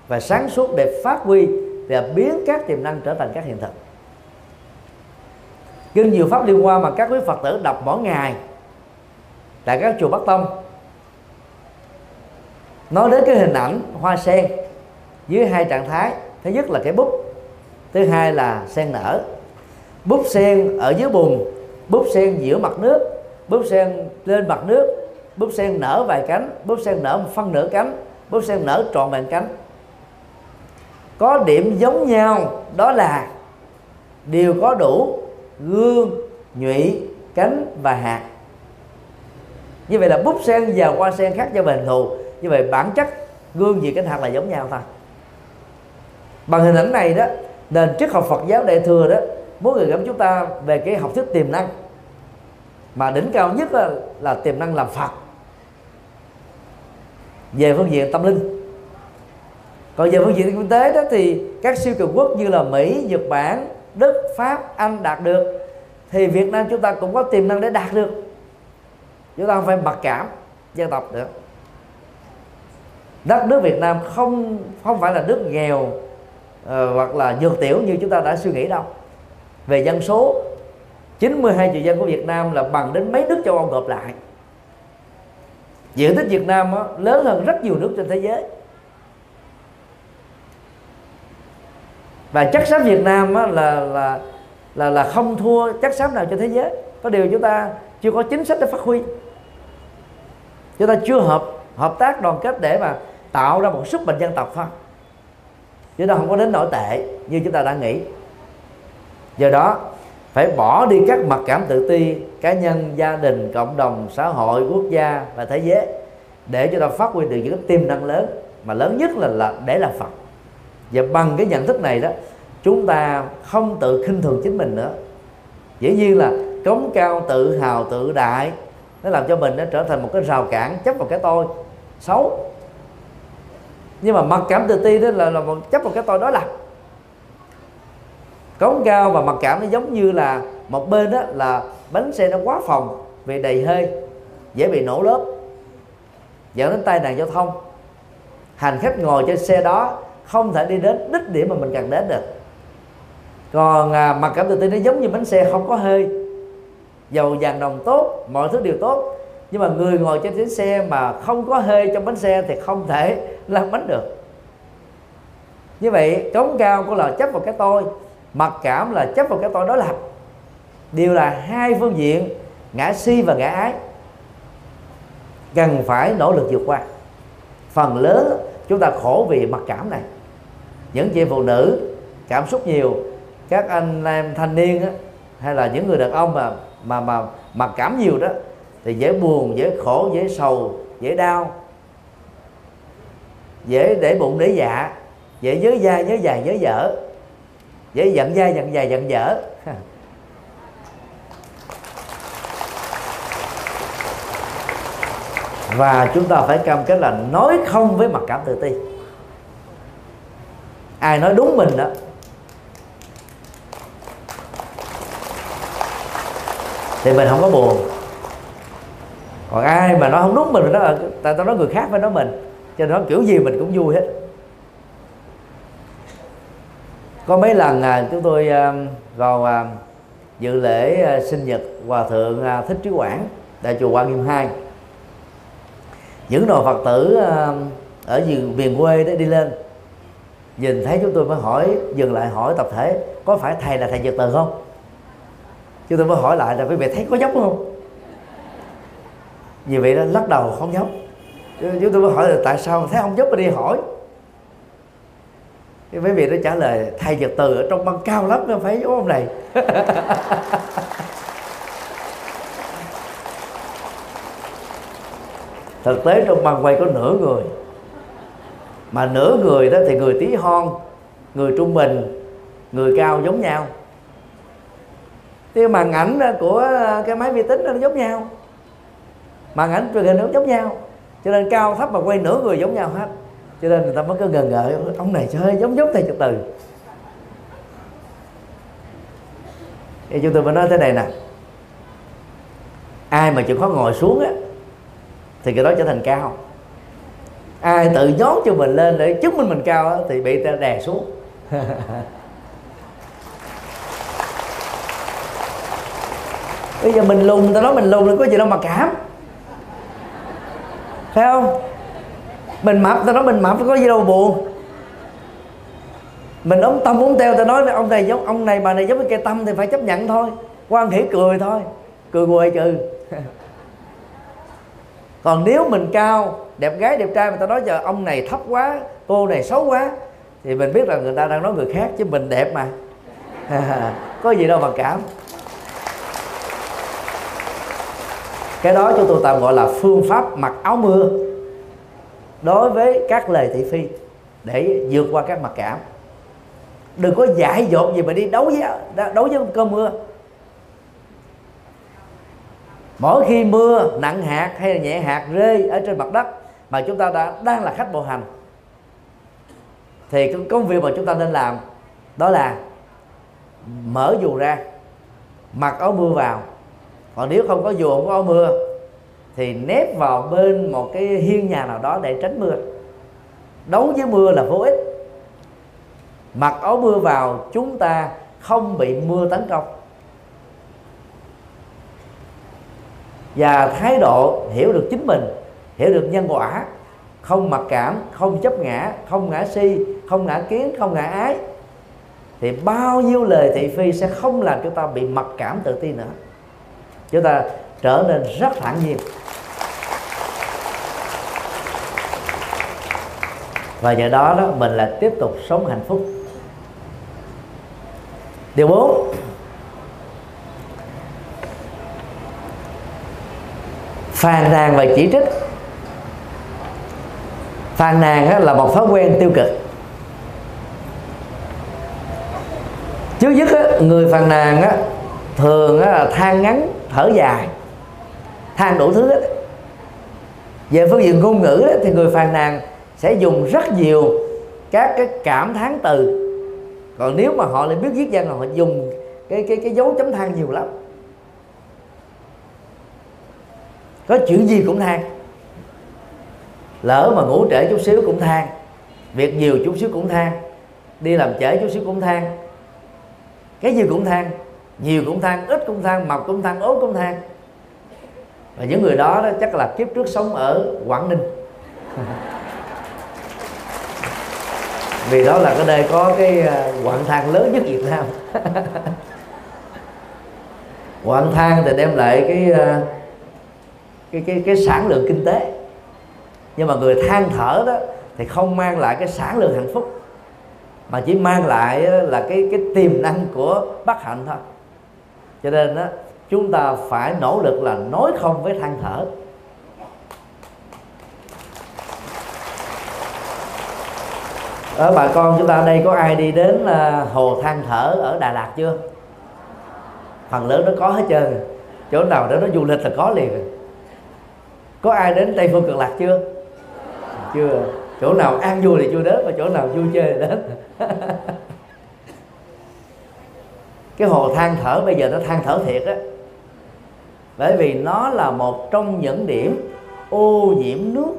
Speaker 1: và sáng suốt để phát huy và biến các tiềm năng trở thành các hiện thực. Kinh nhiều pháp liên quan mà các quý phật tử đọc mỗi ngày tại các chùa bắc tông, nói đến cái hình ảnh hoa sen dưới hai trạng thái. Thứ nhất là cái búp thứ hai là sen nở. Búp sen ở dưới bùn, búp sen giữa mặt nước, búp sen lên mặt nước, búp sen nở vài cánh, búp sen nở một phân nửa cánh, búp sen nở trọn vẹn cánh. Có điểm giống nhau, đó là đều có đủ gương, nhụy, cánh và hạt. Như vậy là búp sen và hoa sen khác nhau về hình thù. Như vậy bản chất gương gì cánh hạt là giống nhau thôi. Bằng hình ảnh này đó nền triết học Phật giáo đại thừa đó muốn gửi gắm chúng ta về cái học thuyết tiềm năng. Mà đỉnh cao nhất là, là tiềm năng làm Phật. Về phương diện tâm linh. Còn về phương diện kinh tế đó thì các siêu cường quốc như là Mỹ, Nhật Bản, Đức, Pháp, Anh đạt được. Thì Việt Nam chúng ta cũng có tiềm năng để đạt được. Chúng ta không phải mặc cảm dân tộc nữa đất nước Việt Nam không không phải là nước nghèo Ờ, hoặc là dược tiểu như chúng ta đã suy nghĩ đâu. Về dân số 92 triệu dân của Việt Nam là bằng đến mấy nước châu Âu gộp lại. Diện tích Việt Nam đó, lớn hơn rất nhiều nước trên thế giới. Và chất xám Việt Nam đó là là là là không thua chất xám nào trên thế giới. Có điều chúng ta chưa có chính sách để phát huy. Chúng ta chưa hợp hợp tác đoàn kết để mà tạo ra một sức mạnh dân tộc thôi chứ nó không có đến nổi tệ như chúng ta đã nghĩ. Do đó, phải bỏ đi các mặc cảm tự ti, cá nhân, gia đình, cộng đồng, xã hội, quốc gia và thế giới để cho ta phát huy được những tiềm năng lớn, mà lớn nhất là là để là phật. Và bằng cái nhận thức này đó, chúng ta không tự khinh thường chính mình nữa. Dĩ nhiên là cống cao, tự hào, tự đại, nó làm cho mình nó trở thành một cái rào cản, chấp vào cái tôi xấu nhưng mà mặc cảm tự ti đó là là một chấp một cái tôi đó là cống cao và mặc cảm nó giống như là một bên đó là bánh xe nó quá phòng vì đầy hơi dễ bị nổ lớp dẫn đến tai nạn giao thông. Hành khách ngồi trên xe đó không thể đi đến đích điểm mà mình cần đến được. Còn à, mặc cảm tự ti nó giống như bánh xe không có hơi dầu vàng đồng tốt mọi thứ đều tốt nhưng mà người ngồi trên chiếc xe mà không có hơi trong bánh xe thì không thể lăn bánh được. Như vậy cống cao của là chấp vào cái tôi mặc cảm là chấp vào cái tôi đối lập đều là hai phương diện ngã si và ngã ái cần phải nỗ lực vượt qua. Phần lớn chúng ta khổ vì mặc cảm này. Những chị phụ nữ cảm xúc nhiều các anh em thanh niên á, hay là những người đàn ông mà mà mà mặc cảm nhiều đó thì dễ buồn, dễ khổ, dễ sầu, dễ đau. Dễ để bụng để dạ. Dễ nhớ dai nhớ dài, nhớ dở. Dễ giận dai giận dài, giận dở. Và chúng ta phải cam kết là nói không với mặc cảm tự ti. Ai nói đúng mình đó, thì mình không có buồn còn ai mà nó không đúng mình nó ta tại tao nói người khác phải nói mình. Cho nên kiểu gì mình cũng vui hết. Có mấy lần à, chúng tôi à, vào à, dự lễ à, sinh nhật hòa thượng à, thích trí quảng tại chùa Quan Nghiêm hai. Những đồ phật tử à, ở miền quê đó đi lên nhìn thấy chúng tôi mới hỏi dừng lại hỏi tập thể có phải thầy là thầy nhật từ không? Chúng tôi mới hỏi lại là quý vị thấy có giống không? Vì vậy đó lắc đầu không giống chúng tôi mới hỏi là tại sao thấy không giống mà đi hỏi. Cái mấy vị đó trả lời, thầy nhật từ ở trong băng cao lắm nó phải giống ông này. Thực tế trong băng quay có nửa người. Mà nửa người đó thì người tí hon, người trung bình, người cao giống nhau. Cái màn ảnh của cái máy vi tính nó giống nhau màn ảnh truyền hình nó giống nhau. Cho nên cao thấp mà quay nửa người giống nhau hết. Cho nên người ta mới cứ ngờ ngợ ông này chơi giống giống thầy trật từ. Thì chúng tôi mới nói thế này nè. Ai mà chịu khó ngồi xuống á thì cái đó trở thành cao. Ai tự nhón cho mình lên để chứng minh mình cao á, thì bị ta đè xuống. Bây giờ mình lùn ta nói mình lùn có gì đâu mà cảm phải không? Mình mập ta nói mình mập, có gì đâu buồn. Mình ống tâm ống teo ta nói ông này giống, ông này bà này giống cái cây tâm thì phải chấp nhận thôi. Quan hỷ cười thôi. Cười quê trừ. Còn nếu mình cao, đẹp gái, đẹp trai mà ta nói giờ ông này thấp quá, cô này xấu quá, thì mình biết là người ta đang nói người khác chứ mình đẹp mà. Có gì đâu mà cảm. Cái đó chúng tôi tạm gọi là phương pháp mặc áo mưa đối với các lời thị phi để vượt qua các mặc cảm. Đừng có giải dột gì mà đi đấu với đấu với cơn mưa. Mỗi khi mưa nặng hạt hay là nhẹ hạt rơi ở trên mặt đất mà chúng ta đã đang là khách bộ hành, thì công việc mà chúng ta nên làm đó là mở dù ra, mặc áo mưa vào còn nếu không có dù không có áo mưa, thì nép vào bên một cái hiên nhà nào đó để tránh mưa. Đấu với mưa là vô ích. Mặc áo mưa vào, chúng ta không bị mưa tấn công. Và thái độ hiểu được chính mình, hiểu được nhân quả, không mặc cảm, không chấp ngã, không ngã si, không ngã kiến, không ngã ái, thì bao nhiêu lời thị phi sẽ không làm chúng ta bị mặc cảm tự ti nữa chúng ta trở nên rất thản nhiên. Và nhờ đó đó mình là tiếp tục sống hạnh phúc. Điều bốn phàn nàn và chỉ trích. Phàn nàn là một thói quen tiêu cực. Trước nhất người phàn nàn á, thường á, than ngắn thở dài. Than đủ thứ hết về phương diện ngôn ngữ thì người phàn nàn sẽ dùng rất nhiều các cái cảm thán từ. Còn nếu mà họ lại biết viết văn là họ dùng cái cái cái dấu chấm than nhiều lắm. Có chuyện gì cũng than. Lỡ mà ngủ trễ chút xíu cũng than. Việc nhiều chút xíu cũng than. Đi làm trễ chút xíu cũng than. Cái gì cũng than nhiều cũng than ít cũng than mập cũng than ốm cũng than. Và những người đó, đó chắc là kiếp trước sống ở quảng ninh. Vì đó là cái nơi có cái à, quặng than lớn nhất Việt Nam. Quặng than thì đem lại cái à, cái cái cái sản lượng kinh tế. Nhưng mà người than thở đó thì không mang lại cái sản lượng hạnh phúc mà chỉ mang lại à, là cái cái tiềm năng của bất hạnh thôi cho nên đó chúng ta phải nỗ lực là nói không với than thở. Ở bà con chúng ta ở đây có ai đi đến ờ, hồ than thở ở Đà Lạt chưa? Phần lớn nó có hết trơn. Chỗ nào đó nó du lịch là có liền. Có ai đến Tây Phương Cực Lạc chưa? Chưa. Chỗ nào ăn vui thì chưa đến và chỗ nào vui chơi thì đến. cái hồ than thở bây giờ nó than thở thiệt á. Bởi vì nó là một trong những điểm ô nhiễm nước,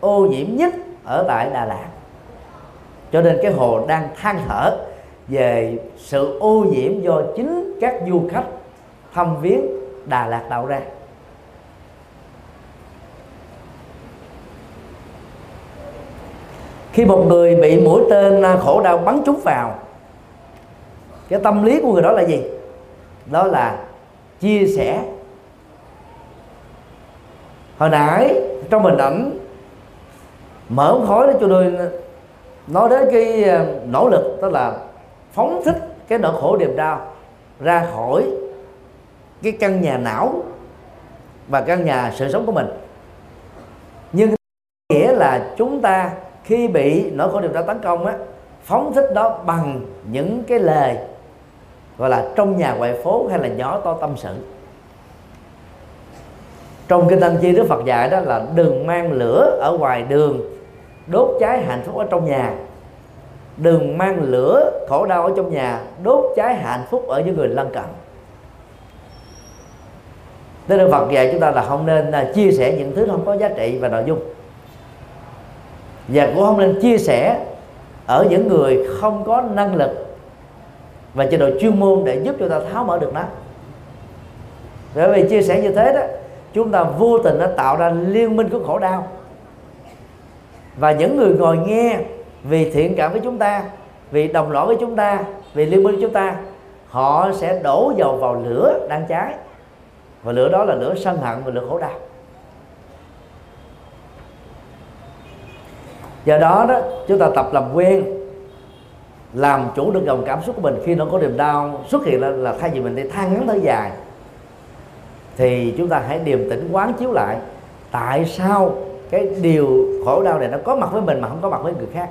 Speaker 1: ô nhiễm nhất ở tại Đà Lạt. Cho nên cái hồ đang than thở về sự ô nhiễm do chính các du khách thăm viếng Đà Lạt tạo ra. Khi một người bị mũi tên khổ đau bắn trúng vào cái tâm lý của người đó là gì? Đó là chia sẻ. Hồi nãy, trong hình ảnh, mở khói đó cho tôi nói đến cái ờ, nỗ lực, đó là phóng thích cái nỗi khổ niềm đau ra khỏi cái căn nhà não và căn nhà sự sống của mình. Nhưng nghĩa là chúng ta khi bị nỗi khổ niềm đau tấn công á, phóng thích đó bằng những cái lời gọi là trong nhà ngoại phố hay là nhỏ to tâm sự. Trong kinh tăng chi đức phật dạy đó là đừng mang lửa ở ngoài đường, đốt cháy hạnh phúc ở trong nhà. Đừng mang lửa khổ đau ở trong nhà, đốt cháy hạnh phúc ở những người lân cận. Thế Đức Phật dạy chúng ta là không nên là chia sẻ những thứ không có giá trị và nội dung. Và cũng không nên chia sẻ ở những người không có năng lực và chế độ chuyên môn để giúp cho ta tháo mở được nó. Bởi vì chia sẻ như thế đó, chúng ta vô tình đã tạo ra liên minh của khổ đau. Và những người ngồi nghe vì thiện cảm với chúng ta, vì đồng lõa với chúng ta, vì liên minh với chúng ta, họ sẽ đổ dầu vào lửa đang cháy. Và lửa đó là lửa sân hận và lửa khổ đau. Do đó đó, chúng ta tập làm quen làm chủ được dòng cảm xúc của mình khi nó có niềm đau xuất hiện là, là thay vì mình đi than ngắn thở dài thì chúng ta hãy điềm tĩnh quán chiếu lại tại sao cái điều khổ đau này nó có mặt với mình mà không có mặt với người khác.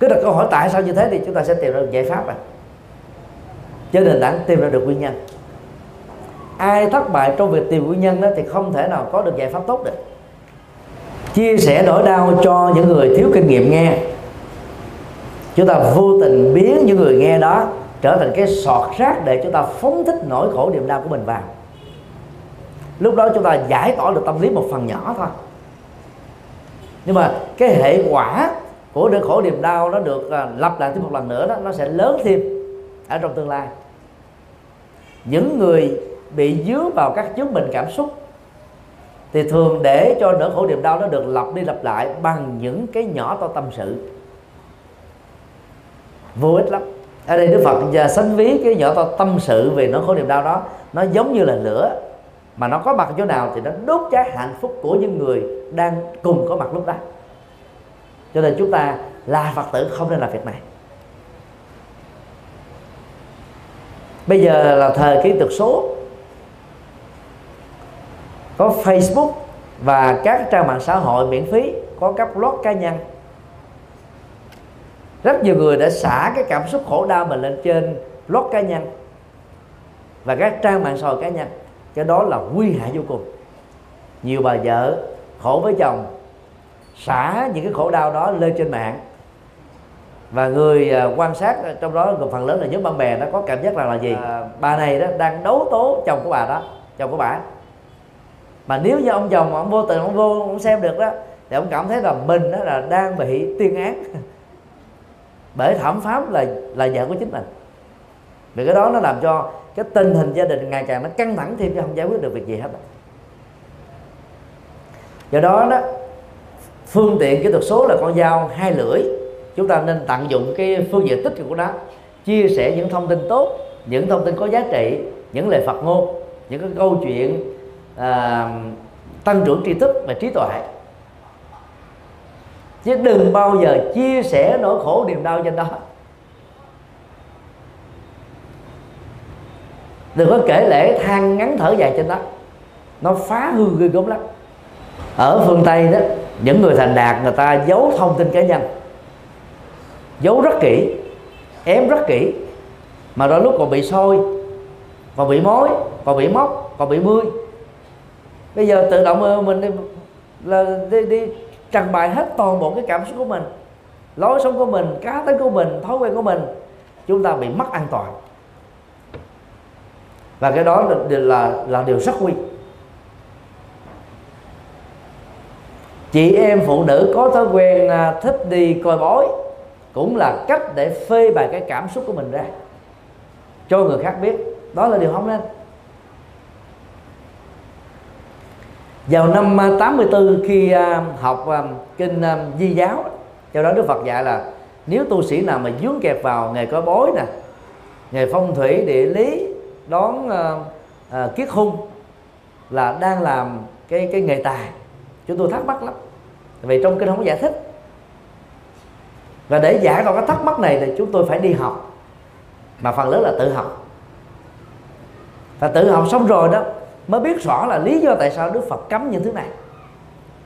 Speaker 1: Cứ đặt câu hỏi tại sao như thế thì chúng ta sẽ tìm ra được giải pháp à trên nền tảng tìm ra được nguyên nhân. Ai thất bại trong việc tìm nguyên nhân đó thì không thể nào có được giải pháp tốt được. Chia sẻ nỗi đau cho những người thiếu kinh nghiệm nghe chúng ta vô tình biến những người nghe đó trở thành cái sọt rác để chúng ta phóng thích nỗi khổ niềm đau của mình vào. Lúc đó chúng ta giải tỏa được tâm lý một phần nhỏ thôi. Nhưng mà cái hệ quả của nỗi khổ niềm đau nó được à, lặp lại thêm một lần nữa đó, nó sẽ lớn thêm ở trong tương lai. Những người bị dướng vào các chứng bệnh cảm xúc thì thường để cho nỗi khổ niềm đau nó được lặp đi lặp lại bằng những cái nhỏ to tâm sự vô ích lắm. Ở đây đức phật giờ sánh ví cái nhỏ to tâm sự về nỗi khổ niềm đau đó, nó giống như là lửa, mà nó có mặt chỗ nào thì nó đốt cháy hạnh phúc của những người đang cùng có mặt lúc đó. Cho nên chúng ta là phật tử không nên làm việc này. Bây giờ là thời kỹ thuật số. Có facebook và các trang mạng xã hội miễn phí, có các blog cá nhân rất nhiều người đã xả cái cảm xúc khổ đau mình lên trên blog cá nhân và các trang mạng xã hội cá nhân. Cái đó là nguy hại vô cùng. Nhiều bà vợ khổ với chồng xả những cái khổ đau đó lên trên mạng. Và người à, quan sát trong đó phần lớn là nhóm bạn bè nó có cảm giác là là gì? À, bà này đó đang đấu tố chồng của bà đó chồng của bà. Mà nếu như ông chồng ông vô tình ông vô ông xem được đó thì ông cảm thấy là mình đó là đang bị tuyên án bởi thảm pháp là là vợ của chính mình. Vì cái đó nó làm cho cái tình hình gia đình ngày càng nó căng thẳng thêm chứ không giải quyết được việc gì hết. Do đó đó phương tiện kỹ thuật số là con dao hai lưỡi. Chúng ta nên tận dụng cái phương diện tích cực của nó chia sẻ những thông tin tốt những thông tin có giá trị những lời Phật ngôn những cái câu chuyện à, tăng trưởng tri thức và trí tuệ chứ đừng bao giờ chia sẻ nỗi khổ niềm đau trên đó. Đừng có kể lễ than ngắn thở dài trên đó. Nó phá hư ghê gớm lắm. Ở phương tây đó những người thành đạt người ta giấu thông tin cá nhân. Giấu rất kỹ ém rất kỹ. Mà đôi lúc còn bị sôi còn bị mối còn bị móc còn bị mưa bây giờ tự động ờ, mình đi, là đi, đi trần bày hết toàn bộ cái cảm xúc của mình. Lối sống của mình cá tính của mình thói quen của mình chúng ta bị mất an toàn. Và cái đó là là, là điều rất nguy. Chị em phụ nữ có thói quen à, thích đi coi bói cũng là cách để phê bày cái cảm xúc của mình ra cho người khác biết. Đó là điều không nên. Vào năm à, 84 khi à, học à, kinh di giáo cho đó Đức Phật dạy là nếu tu sĩ nào mà dướng kẹp vào nghề coi bói nè nghề phong thủy địa lý đón uh, uh, kiết hung là đang làm cái cái nghề tài chúng tôi thắc mắc lắm. Vì trong kinh không có giải thích. Và để giải vào cái thắc mắc này thì chúng tôi phải đi học mà phần lớn là tự học. Và tự học xong rồi đó mới biết rõ là lý do tại sao Đức Phật cấm những thứ này.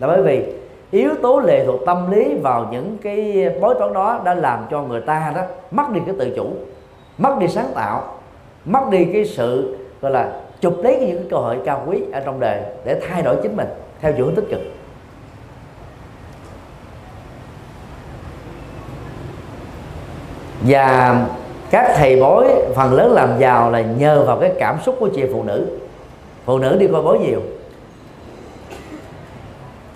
Speaker 1: Là bởi vì yếu tố lệ thuộc tâm lý vào những cái bối toán đó đã làm cho người ta đó mất đi cái tự chủ, mất đi sáng tạo, mất đi cái sự, gọi là, chụp lấy những cái cơ hội cao quý ở trong đời để thay đổi chính mình theo chiều hướng tích cực. Và các thầy bói phần lớn làm giàu là nhờ vào cái cảm xúc của chị phụ nữ phụ nữ đi coi bói nhiều.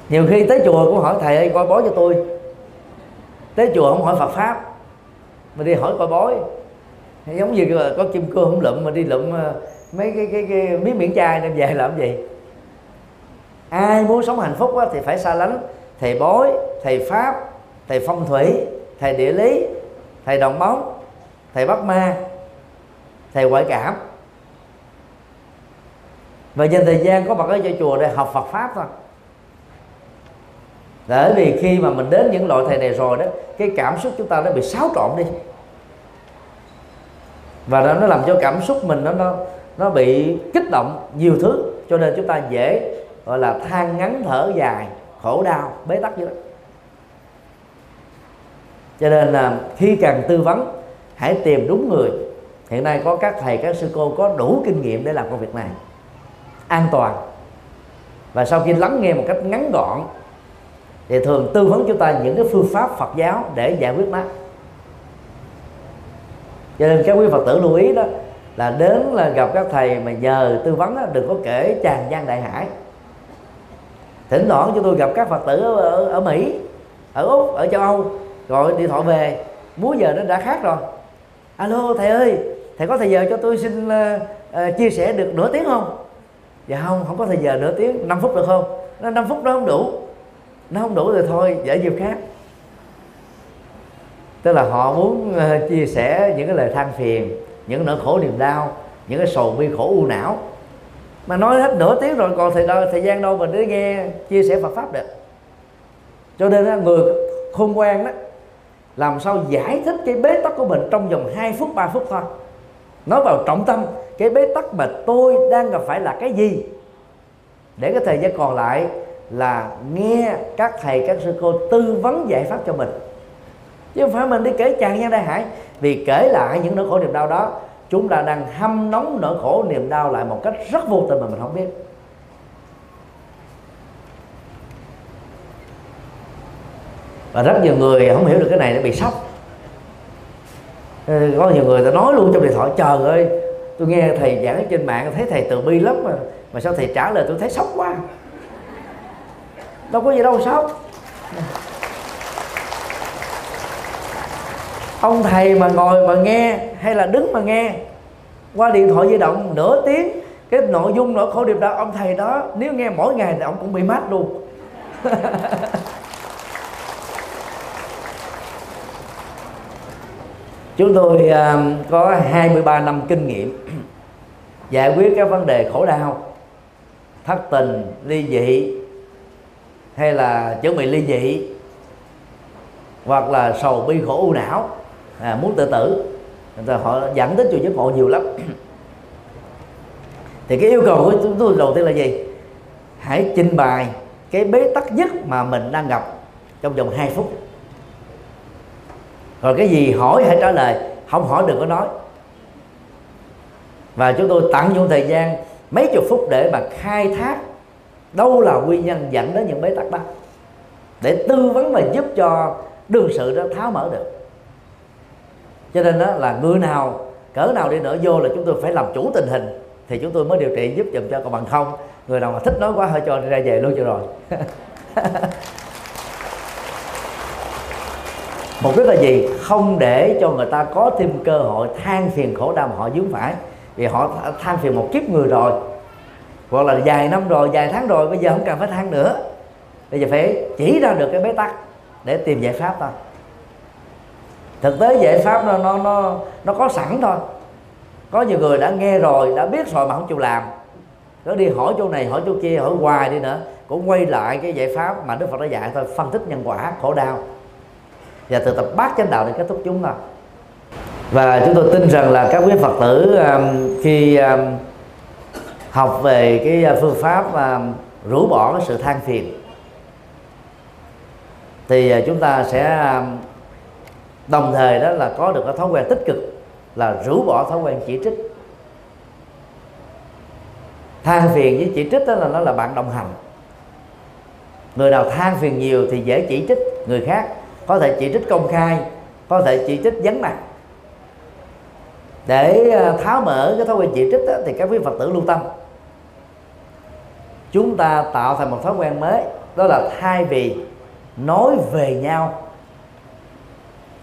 Speaker 1: Nhiều khi tới chùa cũng hỏi thầy ơi coi bói cho tôi. Tới chùa không hỏi Phật pháp mà đi hỏi coi bói. Giống như có kim cương không lụm mà đi lụm ờ, mấy cái cái, cái miếng miễn chai đem về làm gì? Ai muốn sống hạnh phúc thì phải xa lánh. Thầy bói thầy pháp thầy phong thủy thầy địa lý thầy đồng bóng thầy bắt ma thầy ngoại cảm và dành thời gian có mặt ở chùa để học Phật pháp thôi. Bởi vì khi mà mình đến những loại thầy này rồi đó cái cảm xúc chúng ta nó bị xáo trộn đi. Và nó, nó làm cho cảm xúc mình nó nó nó bị kích động nhiều thứ cho nên chúng ta dễ gọi là than ngắn thở dài khổ đau bế tắc như đó cho nên là khi cần tư vấn hãy tìm đúng người. Hiện nay có các thầy các sư cô có đủ kinh nghiệm để làm công việc này an toàn. Và sau khi lắng nghe một cách ngắn gọn thì thường tư vấn chúng ta những cái phương pháp Phật giáo để giải quyết nó. Cho nên các quý Phật tử lưu ý đó là đến là gặp các thầy mà nhờ tư vấn đó, đừng có kể tràn gian đại hải. Thỉnh thoảng chúng tôi gặp các Phật tử ở, ở, Mỹ ở Úc ở châu Âu gọi điện thoại về múi giờ nó đã khác rồi. Alo thầy ơi thầy có thời giờ cho tôi xin uh, uh, chia sẻ được nửa tiếng không? Dạ không không có thời giờ nửa tiếng 5 phút được không? Nó 5 phút đó không đủ. Nó không đủ rồi thôi giải dịp khác. Tức là họ muốn ờ, chia sẻ những cái lời than phiền những nỗi khổ niềm đau những cái sầu bi khổ u não. Mà nói hết nửa tiếng rồi còn thời, thời gian đâu mình để nghe chia sẻ Phật pháp được. Cho nên đó, người khôn ngoan đó làm sao giải thích cái bế tắc của mình trong vòng 2 phút 3 phút thôi nói vào trọng tâm, cái bế tắc mà tôi đang gặp phải là cái gì? Để cái thời gian còn lại là nghe các thầy, các sư cô tư vấn giải pháp cho mình. Chứ không phải mình đi kể chàng gian đại hải. Vì kể lại những nỗi khổ niềm đau đó, chúng ta đang hâm nóng nỗi khổ niềm đau lại một cách rất vô tình mà mình không biết. Và rất nhiều người không hiểu được cái này, nó bị sốc. Ờ, có nhiều người ta nói luôn trong điện thoại, trời ơi, tôi nghe thầy giảng trên mạng, thấy thầy từ bi lắm mà mà sao thầy trả lời tôi thấy sốc quá? Đâu có gì đâu sốc ông thầy mà ngồi mà nghe, hay là đứng mà nghe, qua điện thoại di động nửa tiếng, cái nội dung nội khổ điệp đó, ông thầy đó, nếu nghe mỗi ngày thì ông cũng bị mát luôn. chúng tôi uh, có 23 năm kinh nghiệm giải quyết các vấn đề khổ đau thất tình ly dị hay là chuẩn bị ly dị hoặc là sầu bi khổ u não à, muốn tự tử. Rồi họ dẫn đến chùa giác ngộ nhiều lắm. Thì cái yêu cầu của chúng tôi đầu tiên là gì? Hãy trình bày cái bế tắc nhất mà mình đang gặp trong vòng 2 phút rồi cái gì hỏi hãy trả lời, không hỏi đừng có nói. Và chúng tôi tận dụng thời gian mấy chục phút để mà khai thác đâu là nguyên nhân dẫn đến những bế tắc đó, để tư vấn và giúp cho đương sự đó tháo mở được. Cho nên đó là người nào, cỡ nào đi nữa vô là chúng tôi phải làm chủ tình hình, thì chúng tôi mới điều trị giúp dùm cho còn bằng không. Người nào mà thích nói quá hơi cho ra về luôn cho rồi. mục đích là gì? Không để cho người ta có thêm cơ hội than phiền khổ đau mà họ dướng phải. Vì họ than phiền một kiếp người rồi. Hoặc là vài năm rồi, vài tháng rồi, bây giờ không cần phải than nữa. Bây giờ phải chỉ ra được cái bế tắc để tìm giải pháp thôi. Thực tế giải pháp nó nó nó nó có sẵn thôi. Có nhiều người đã nghe rồi, đã biết rồi mà không chịu làm. Nó đi hỏi chỗ này, hỏi chỗ kia, hỏi hoài đi nữa. Cũng quay lại cái giải pháp mà đức phật đã dạy thôi. Phân tích nhân quả, khổ đau và từ tập bát chánh đạo để kết thúc chúng thôi và chúng tôi tin rằng là các quý phật tử um, khi um, học về cái uh, phương pháp um, rũ bỏ cái sự than phiền thì uh, chúng ta sẽ um, đồng thời đó là có được cái thói quen tích cực là rũ bỏ thói quen chỉ trích. Than phiền với chỉ trích đó là nó là bạn đồng hành. Người nào than phiền nhiều thì dễ chỉ trích người khác có thể chỉ trích công khai có thể chỉ trích vắng mặt. Để ờ, tháo mở cái thói quen chỉ trích đó, thì các quý phật tử lưu tâm. Chúng ta tạo thành một thói quen mới đó là thay vì nói về nhau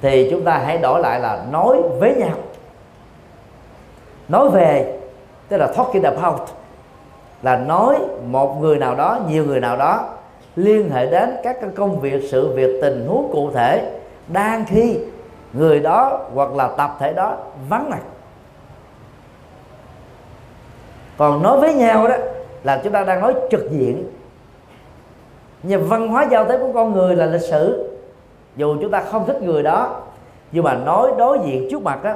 Speaker 1: thì chúng ta hãy đổi lại là nói với nhau. Nói về tức là talking about là nói một người nào đó nhiều người nào đó liên hệ đến các công việc, sự việc, tình huống cụ thể. Đang khi người đó hoặc là tập thể đó vắng mặt. Còn nói với nhau đó là chúng ta đang nói trực diện. Nhưng văn hóa giao tiếp của con người là lịch sử. Dù chúng ta không thích người đó, nhưng mà nói đối diện trước mặt á,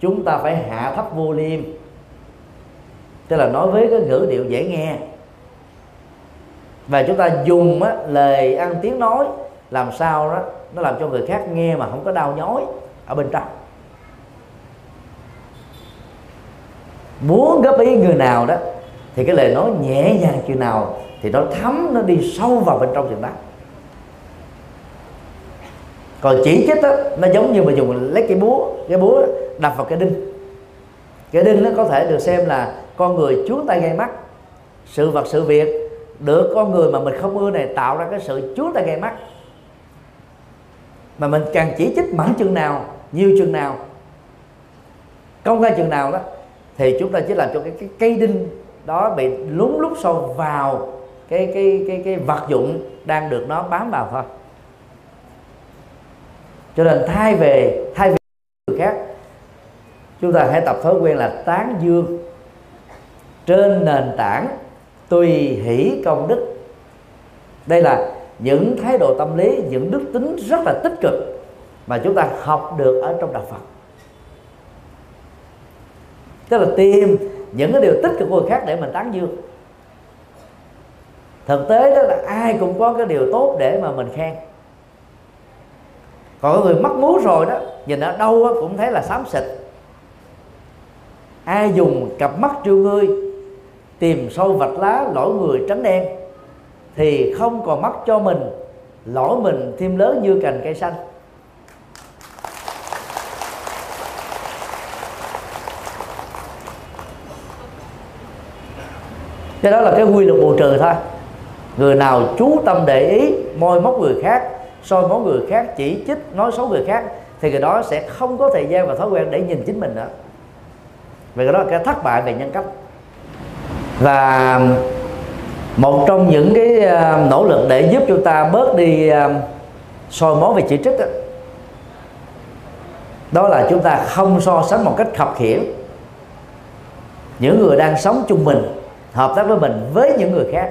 Speaker 1: chúng ta phải hạ thấp vô liêm. Tức là nói với cái ngữ điệu dễ nghe và chúng ta dùng á, lời ăn tiếng nói làm sao đó nó làm cho người khác nghe mà không có đau nhói ở bên trong. Muốn góp ý người nào đó thì cái lời nói nhẹ nhàng chừng nào thì nó thấm nó đi sâu vào bên trong chừng đó. Còn chỉ trích đó nó giống như mà dùng lấy cái búa cái búa đập vào cái đinh. Cái đinh nó có thể được xem là con người chuốt tay gây mắt sự vật sự việc được con người mà mình không ưa này tạo ra cái sự chúa tay gây mắt. Mà mình càng chỉ trích mẫn chừng nào nhiều chừng nào công khai chừng nào đó thì chúng ta chỉ làm cho cái, cái cây đinh đó bị lún lút sâu vào cái cái cái cái vật dụng đang được nó bám vào thôi. Cho nên thay về thay về người khác chúng ta hãy tập thói quen là tán dương trên nền tảng tùy hỷ công đức. Đây là những thái độ tâm lý, những đức tính rất là tích cực mà chúng ta học được ở trong đạo Phật. Tức là tìm những cái điều tích cực của người khác để mình tán dương. Thực tế đó là ai cũng có cái điều tốt để mà mình khen. Còn người mắc mú rồi đó, nhìn ở đâu cũng thấy là xám xịt. Ai dùng cặp mắt trêu ngươi tìm sâu vạch lá lỗi người trắng đen, thì không còn mắt cho mình, lỗi mình thêm lớn như cành cây xanh. Cái đó là cái quy luật bù trừ thôi. Người nào chú tâm để ý môi móc người khác, soi móc người khác, chỉ trích, nói xấu người khác, thì người đó sẽ không có thời gian và thói quen để nhìn chính mình nữa. Vì cái đó là cái thất bại về nhân cách và một trong những cái ờ, nỗ lực để giúp chúng ta bớt đi ờ, soi mói về chỉ trích đó, đó là chúng ta không so sánh một cách khập khiễng. Những người đang sống chung mình hợp tác với mình với những người khác.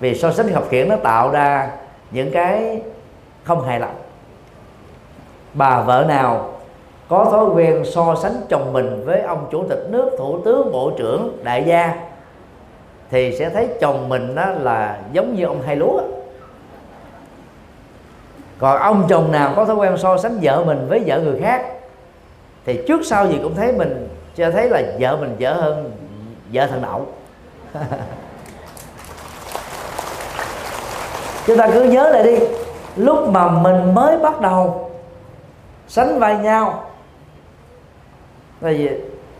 Speaker 1: Vì so sánh khập khiễng nó tạo ra những cái không hài lòng. Bà vợ nào có thói quen so sánh chồng mình với ông chủ tịch nước, thủ tướng, bộ trưởng, đại gia. Thì sẽ thấy chồng mình đó là giống như ông hai lúa. Còn ông chồng nào có thói quen so sánh vợ mình với vợ người khác, thì trước sau gì cũng thấy mình, cho thấy là vợ mình dở hơn vợ thằng đậu. Chúng ta cứ nhớ lại đi, lúc mà mình mới bắt đầu sánh vai nhau vì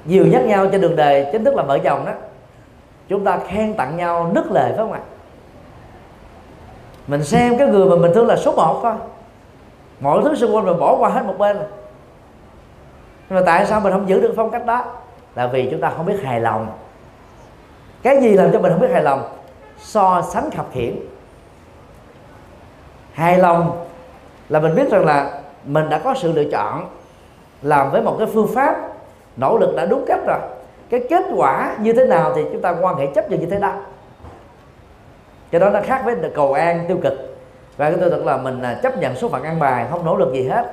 Speaker 1: nhiều nhắc nhau trên đường đời chính thức là vợ chồng đó. Chúng ta khen tặng nhau nức lời phải không ạ? Mình xem cái người mà mình thương là số một thôi. Mọi thứ xung quanh mình bỏ qua hết một bên. Nhưng mà tại sao mình không giữ được phong cách đó? Là vì chúng ta không biết hài lòng. Cái gì làm cho mình không biết hài lòng? So sánh khập khiển hài lòng là mình biết rằng là mình đã có sự lựa chọn làm với một cái phương pháp nỗ lực đã đúng cách rồi. Cái kết quả như thế nào thì chúng ta quan hệ chấp nhận như thế đó. Cho đó nó khác với cầu an tiêu cực. Và cái tôi thật là mình à, chấp nhận số phận ăn bài, không nỗ lực gì hết,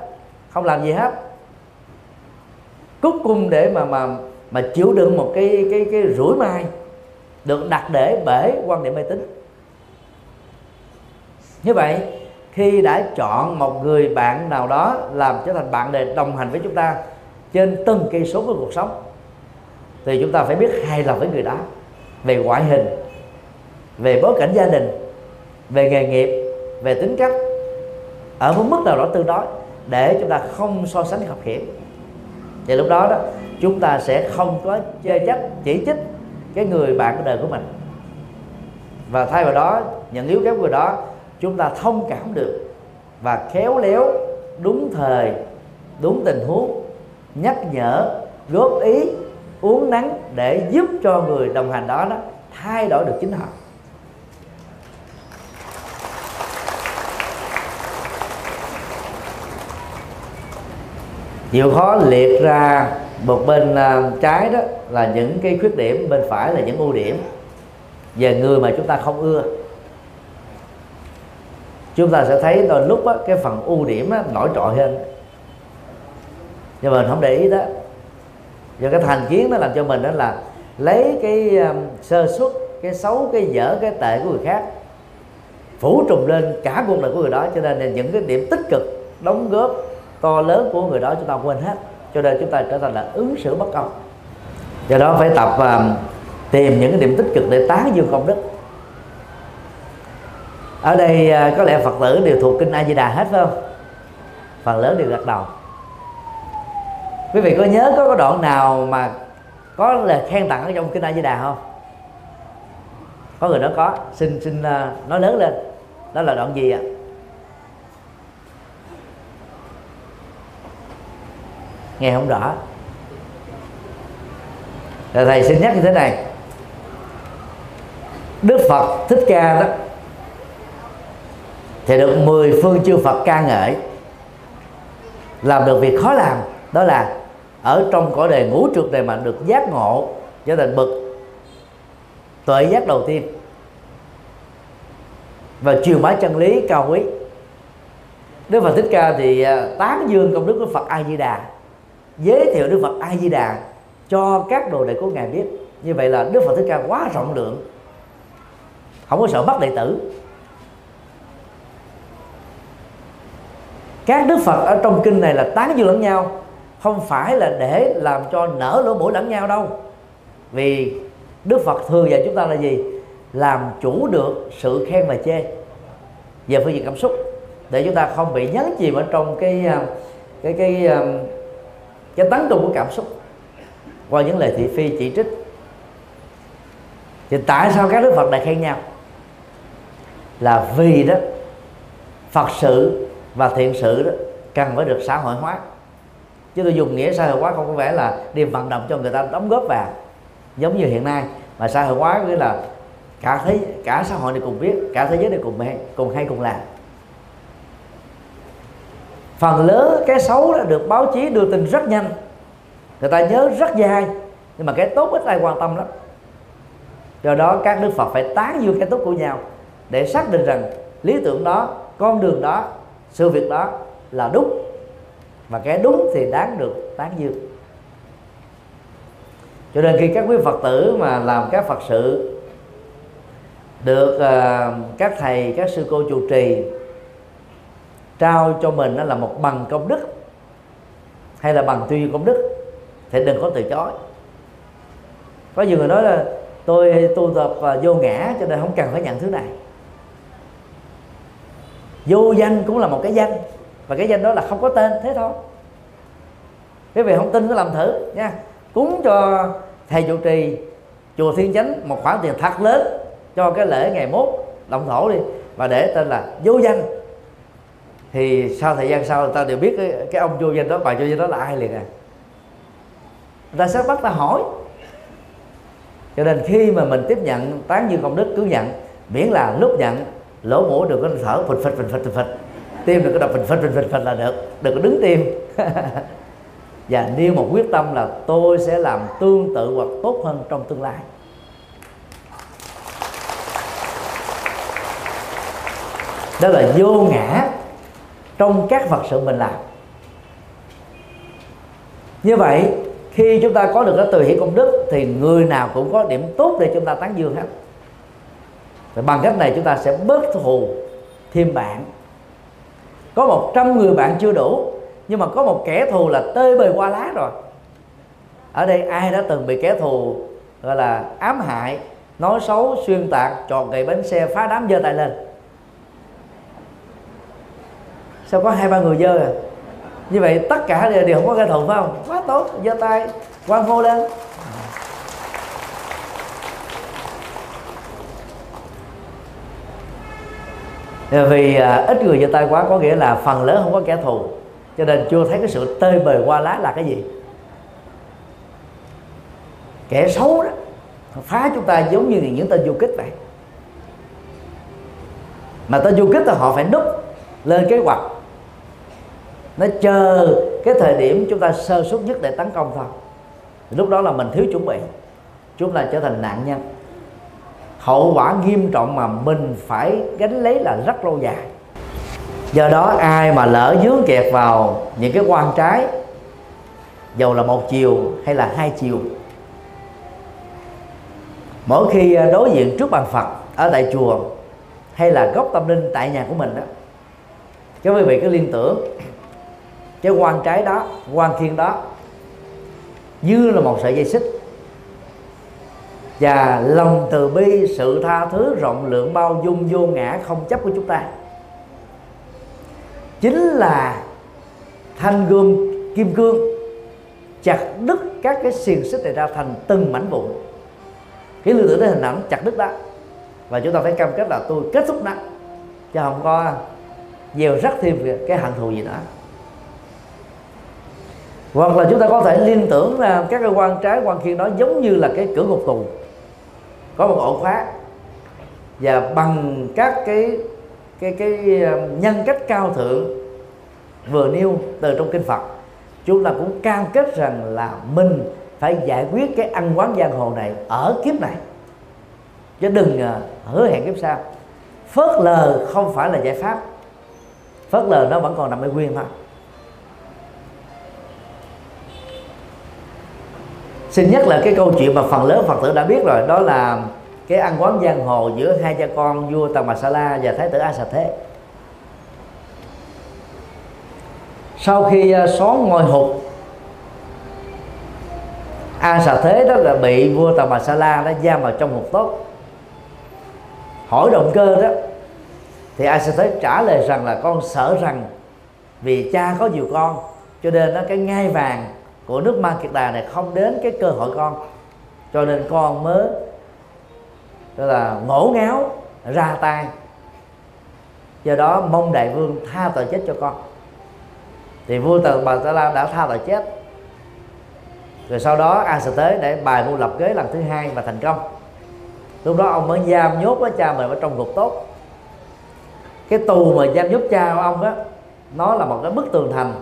Speaker 1: không làm gì hết. Cuối cùng để mà mà mà chịu đựng một cái cái cái rủi mai được đặt để bể quan niệm mê tín. Như vậy, khi đã chọn một người bạn nào đó làm trở thành bạn để đồng hành với chúng ta trên từng cây số của cuộc sống. Thì chúng ta phải biết hài lòng với người đó về ngoại hình, về bối cảnh gia đình, về nghề nghiệp, về tính cách, ở một mức nào đó tương đối để chúng ta không so sánh học khiển thì lúc đó đó, chúng ta sẽ không có chê trách, chỉ trích cái người bạn của đời của mình. Và thay vào đó nhận yếu kém của người đó, chúng ta thông cảm được và khéo léo, đúng thời, đúng tình huống nhắc nhở góp ý uống nắng để giúp cho người đồng hành đó đó thay đổi được chính họ. Chịu khó liệt ra một bên à, trái đó là những cái khuyết điểm bên phải là những ưu điểm. Về người mà chúng ta không ưa chúng ta sẽ thấy đôi lúc đó, cái phần ưu điểm đó, nổi trội hơn nhưng mà mình không để ý đó. Do cái thành kiến nó làm cho mình đó là lấy cái um, sơ suất cái xấu cái dở cái tệ của người khác phủ trùm lên cả cuộc đời của người đó. Cho nên là những cái điểm tích cực đóng góp to lớn của người đó chúng ta quên hết. Cho nên chúng ta trở thành là ứng xử bất công. Do đó phải tập um, tìm những cái điểm tích cực để tán dương công đức. Ở đây uh, có lẽ phật tử đều thuộc kinh a di đà hết phải không? Phần lớn đều gật đầu quý vị có nhớ có cái đoạn nào mà có là khen tặng ở trong kinh a di đà không? Có người đó có. Xin xin à, nói lớn lên. Đó là đoạn gì ạ? Nghe không rõ. Rồi thầy xin nhắc như thế này. Đức phật thích ca đó, thì được 10 phương chư phật ca ngợi, làm được việc khó làm, đó là ở trong cõi đề ngũ trượt này mà được giác ngộ, trở thành bậc tuệ giác đầu tiên. Và truyền bá chân lý cao quý. Đức Phật Thích Ca thì à, tán dương công đức của Phật A Di Đà giới thiệu Đức Phật A Di Đà cho các đồ đệ của ngài biết. Như vậy là Đức Phật Thích Ca quá rộng lượng. Không có sợ bắt đệ tử. Các đức phật ở trong kinh này là tán dương lẫn nhau không phải là để làm cho nở lỗ mũi lẫn nhau đâu. Vì đức phật thường dạy chúng ta là gì? Làm chủ được sự khen và chê. Về phương diện cảm xúc để chúng ta không bị nhấn chìm ở trong cái à, cái cái cái, cái tấn công của cảm xúc qua những lời thị phi chỉ trích. Thì tại sao các đức phật lại khen nhau? Là vì đó phật sự và thiện sự đó cần phải được xã hội hóa chứ tôi dùng nghĩa xã hội hóa không có vẻ là đi vận động cho người ta đóng góp vào. Giống như hiện nay, mà xã hội hóa nghĩa là cả thế, cả xã hội này cùng biết cả thế giới này cùng hay cùng hay cùng làm. Phần lớn cái xấu đã được báo chí đưa tin rất nhanh. Người ta nhớ rất dài nhưng mà cái tốt ít ai quan tâm lắm. Do đó các đức phật phải tán dương cái tốt của nhau để xác định rằng lý tưởng đó, con đường đó, sự việc đó là đúng mà cái đúng thì đáng được tán dương. Cho nên khi các quý phật tử mà làm các phật sự được uh, các thầy các sư cô chủ trì trao cho mình đó là một bằng công đức hay là bằng tuyên công đức thì đừng có từ chối. Có nhiều người nói là tôi tu tập uh, vô ngã cho nên không cần phải nhận thứ này. Vô danh cũng là một cái danh và cái danh đó là không có tên thế thôi. Quý vị không tin cứ làm thử nha. Cúng cho thầy trụ trì chùa thiên chánh một khoản tiền thật lớn cho cái lễ ngày mốt động thổ đi và để tên là vô danh. Thì sau thời gian sau người ta đều biết cái, cái ông vô danh đó bà vô danh đó là ai liền à? Người ta sẽ bắt ta hỏi. Cho nên khi mà mình tiếp nhận tán dương công đức cứ nhận miễn là lúc nhận lỗ mũi được có thở phịch phịch phịch phịch phịch tim đừng có đập phịch phịch phịch phịch phịch là được. Đừng có đứng tim. Và nêu một quyết tâm là tôi sẽ làm tương tự hoặc tốt hơn trong tương lai. Đó là vô ngã trong các vật sự mình làm. Như vậy khi chúng ta có được cái từ hiển công đức thì người nào cũng có điểm tốt để chúng ta tán dương hết. Và bằng cách này chúng ta sẽ bớt thù thêm bạn có một trăm người bạn chưa đủ nhưng mà có một kẻ thù là tơi bời qua lá rồi. Ở đây ai đã từng bị kẻ thù gọi là ám hại nói xấu xuyên tạc tròn gậy bánh xe phá đám dơ tay lên? Sao có hai ba người dơ à? Như vậy tất cả đều, đều không có kẻ thù phải không? Quá tốt giơ tay quan hô lên. Ờ, vì ờ, ít người giơ tay quá có nghĩa là phần lớn không có kẻ thù. Cho nên chưa thấy cái sự tơi bời qua lá là cái gì. Kẻ xấu đó phá chúng ta giống như những tên du kích vậy. Mà tên du kích là họ phải núp lên kế hoạch. Nó chờ cái thời điểm chúng ta sơ suất nhất để tấn công thôi. Lúc đó là mình thiếu chuẩn bị. Chúng ta trở thành nạn nhân hậu quả nghiêm trọng mà mình phải gánh lấy là rất lâu dài. Do đó, ai mà lỡ dướng kẹt vào những cái quan trái, dầu là một chiều hay là hai chiều, mỗi khi à, đối diện trước bàn phật, ở tại chùa, hay là gốc tâm linh tại nhà của mình đó các quý vị cứ liên tưởng, cái quan trái đó, quan thiên đó, như là một sợi dây xích và lòng từ bi, sự tha thứ, rộng lượng, bao dung, vô ngã không chấp của chúng ta. Chính là thanh gươm kim cương chặt đứt các cái xiềng xích này ra thành từng mảnh vụn. Cái lưu tưởng đến hình ảnh chặt đứt đó. Và chúng ta phải cam kết là tôi kết thúc nó. Chứ không có gieo rắc thêm cái hận thù gì nữa. Hoặc là chúng ta có thể liên tưởng là các cái quan trái, quan khiên đó giống như là cái cửa ngục tù có một ổ khóa. Và bằng các cái cái cái ờ, nhân cách cao thượng vừa nêu từ trong kinh Phật, chúng ta cũng cam kết rằng là mình phải giải quyết cái ăn quán giang hồ này ở kiếp này. Chứ đừng ờ, hứa hẹn kiếp sau. Phớt lờ không phải là giải pháp. Phớt lờ nó vẫn còn nằm ở nguyên thôi. Xin nhắc là cái câu chuyện mà phần lớn phật tử đã biết rồi, đó là cái ăn quán giang hồ giữa hai cha con vua tần bà sa la và thái tử a xà thế. Sau khi à, xóa ngôi hụt a xà thế đó là bị vua tần bà sa la đã giam vào trong hụt tốt. Hỏi động cơ đó, thì A sẽ Thế trả lời rằng là con sợ rằng vì cha có nhiều con, cho nên nó cái ngai vàng của nước ma kiệt đà này không đến cái cơ hội con. Cho nên con mới tức là ngổ ngáo, ra tay. Do đó mong đại vương tha tội chết cho con. Thì vua tần bà ta lam đã tha tội chết. Rồi sau đó a sẽ tới để bài mưu lập kế lần thứ hai và thành công. Lúc đó ông mới giam nhốt với cha mình ở trong ngục tốt. Cái tù mà giam nhốt cha ông đó nó là một cái bức tường thành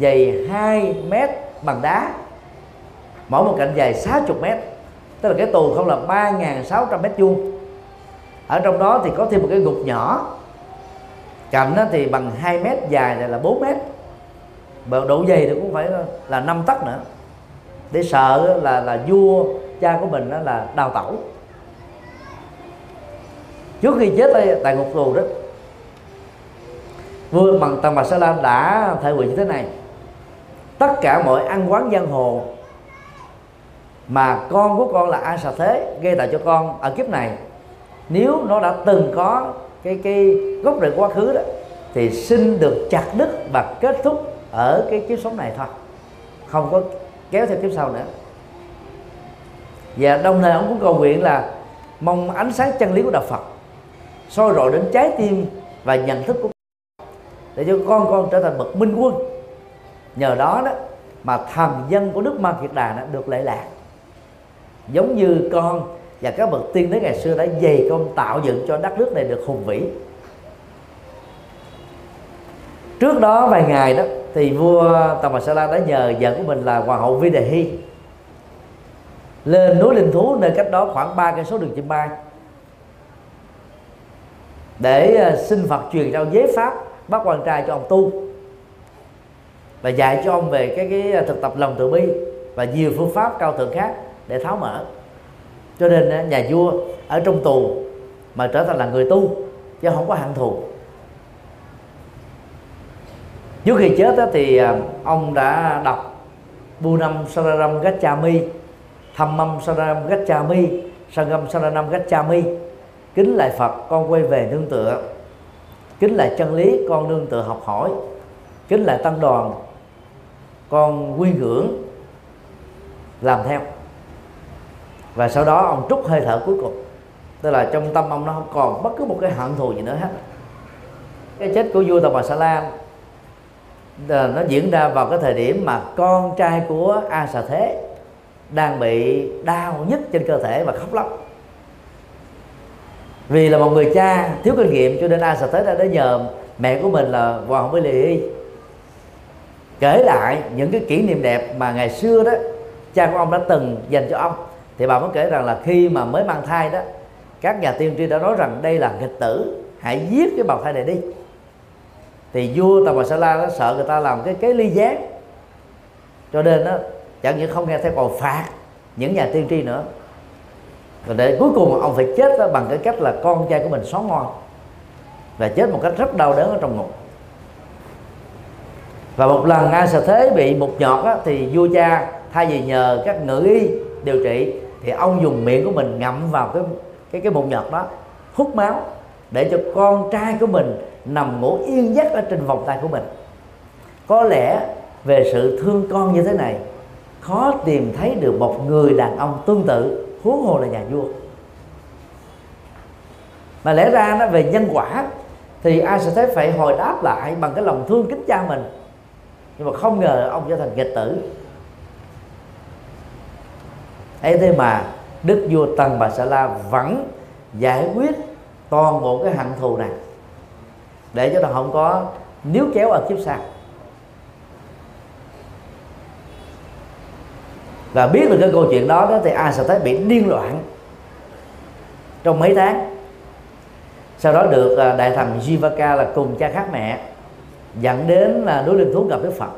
Speaker 1: dày 2 mét bằng đá. Mỗi một cạnh dài 60 mét tức là cái tù không là 3.600 mét vuông. Ở trong đó thì có thêm một cái gục nhỏ. Cạnh đó thì bằng 2 mét dài này là 4 mét. Và độ dày thì cũng phải là 5 tấc nữa. Để sợ là là vua cha của mình đó là đào tẩu. Trước khi chết tại, tại ngục tù đó vua bằng tầng bà sa la đã thể hiện như thế này tất cả mọi ăn quán giang hồ mà con của con là a xà thế, gây tạo cho con ở kiếp này. Nếu nó đã từng có cái cái gốc rễ quá khứ đó, thì xin được chặt đứt và kết thúc ở cái kiếp sống này thôi. Không có kéo theo kiếp sau nữa. Và đồng thời ông cũng cầu nguyện là mong ánh sáng chân lý của đạo Phật soi rọi đến trái tim và nhận thức của để cho con con trở thành bậc minh quân nhờ đó đó mà thần dân của nước Ma Kiệt Đà đã được lệ lạc. Giống như con và các bậc tiên đế ngày xưa đã dày công tạo dựng cho đất nước này được hùng vĩ. Trước đó vài ngày đó, thì vua Tầm Bà Sa La đã nhờ vợ của mình là hoàng hậu Vi Đề Hy lên núi linh thú nơi cách đó khoảng ba cây số đường chim bay để ờ, xin Phật truyền trao giới pháp bắt quan trai cho ông tu và dạy cho ông về cái cái à, thực tập lòng từ bi và nhiều phương pháp cao thượng khác để tháo mở. Cho nên à, nhà vua ở trong tù mà trở thành là người tu chứ không có hận thù. Trước khi chết đó thì à, ông đã đọc Bunam Sararam Gachami Mâm Sararam Gachami Sangam Saranam Gachami kính lại Phật, con quay về nương tựa. Kính lại chân lý, con nương tựa học hỏi. Kính lại tăng đoàn con quy hưởng làm theo. Và sau đó ông trút hơi thở cuối cùng. Tức là trong tâm ông nó không còn bất cứ một cái hận thù gì nữa hết. Cái chết của vua tàu bà sa lam ờ, nó diễn ra vào cái thời điểm mà con trai của a xà thế đang bị đau nhất trên cơ thể và khóc lóc. Vì là một người cha thiếu kinh nghiệm cho nên a xà thế đã đến nhờ mẹ của mình là hoàng với lì kể lại những cái kỷ niệm đẹp mà ngày xưa đó, cha của ông đã từng dành cho ông. Thì bà mới kể rằng là khi mà mới mang thai đó, các nhà tiên tri đã nói rằng đây là nghịch tử, hãy giết cái bào thai này đi. Thì vua tàu bà sa la nó sợ người ta làm cái kế ly gián. Cho nên đó, chẳng những không nghe theo còn phạt những nhà tiên tri nữa rồi để cuối cùng ông phải chết đó bằng cái cách là con trai của mình xóa ngon và chết một cách rất đau đớn ở trong ngục và một lần a sợ thế bị một nhọt á, thì vua cha thay vì nhờ các ngự y điều trị thì ông dùng miệng của mình ngậm vào cái cái cái mụn nhọt đó hút máu để cho con trai của mình nằm ngủ yên giấc ở trên vòng tay của mình. Có lẽ về sự thương con như thế này khó tìm thấy được một người đàn ông tương tự huống hồ là nhà vua. Mà lẽ ra nó về nhân quả thì ai sẽ thấy phải hồi đáp lại bằng cái lòng thương kính cha mình nhưng mà không ngờ ông trở thành nghịch tử. Ấy thế mà đức vua tần bà sa la vẫn giải quyết toàn bộ cái hận thù này. Để cho nó không có níu kéo ở kiếp sau. Và biết được cái câu chuyện đó, đó thì ai sẽ thấy bị điên loạn trong mấy tháng. Sau đó được à, đại thần Jivaka là cùng cha khác mẹ dẫn đến là núi linh thú gặp Đức Phật.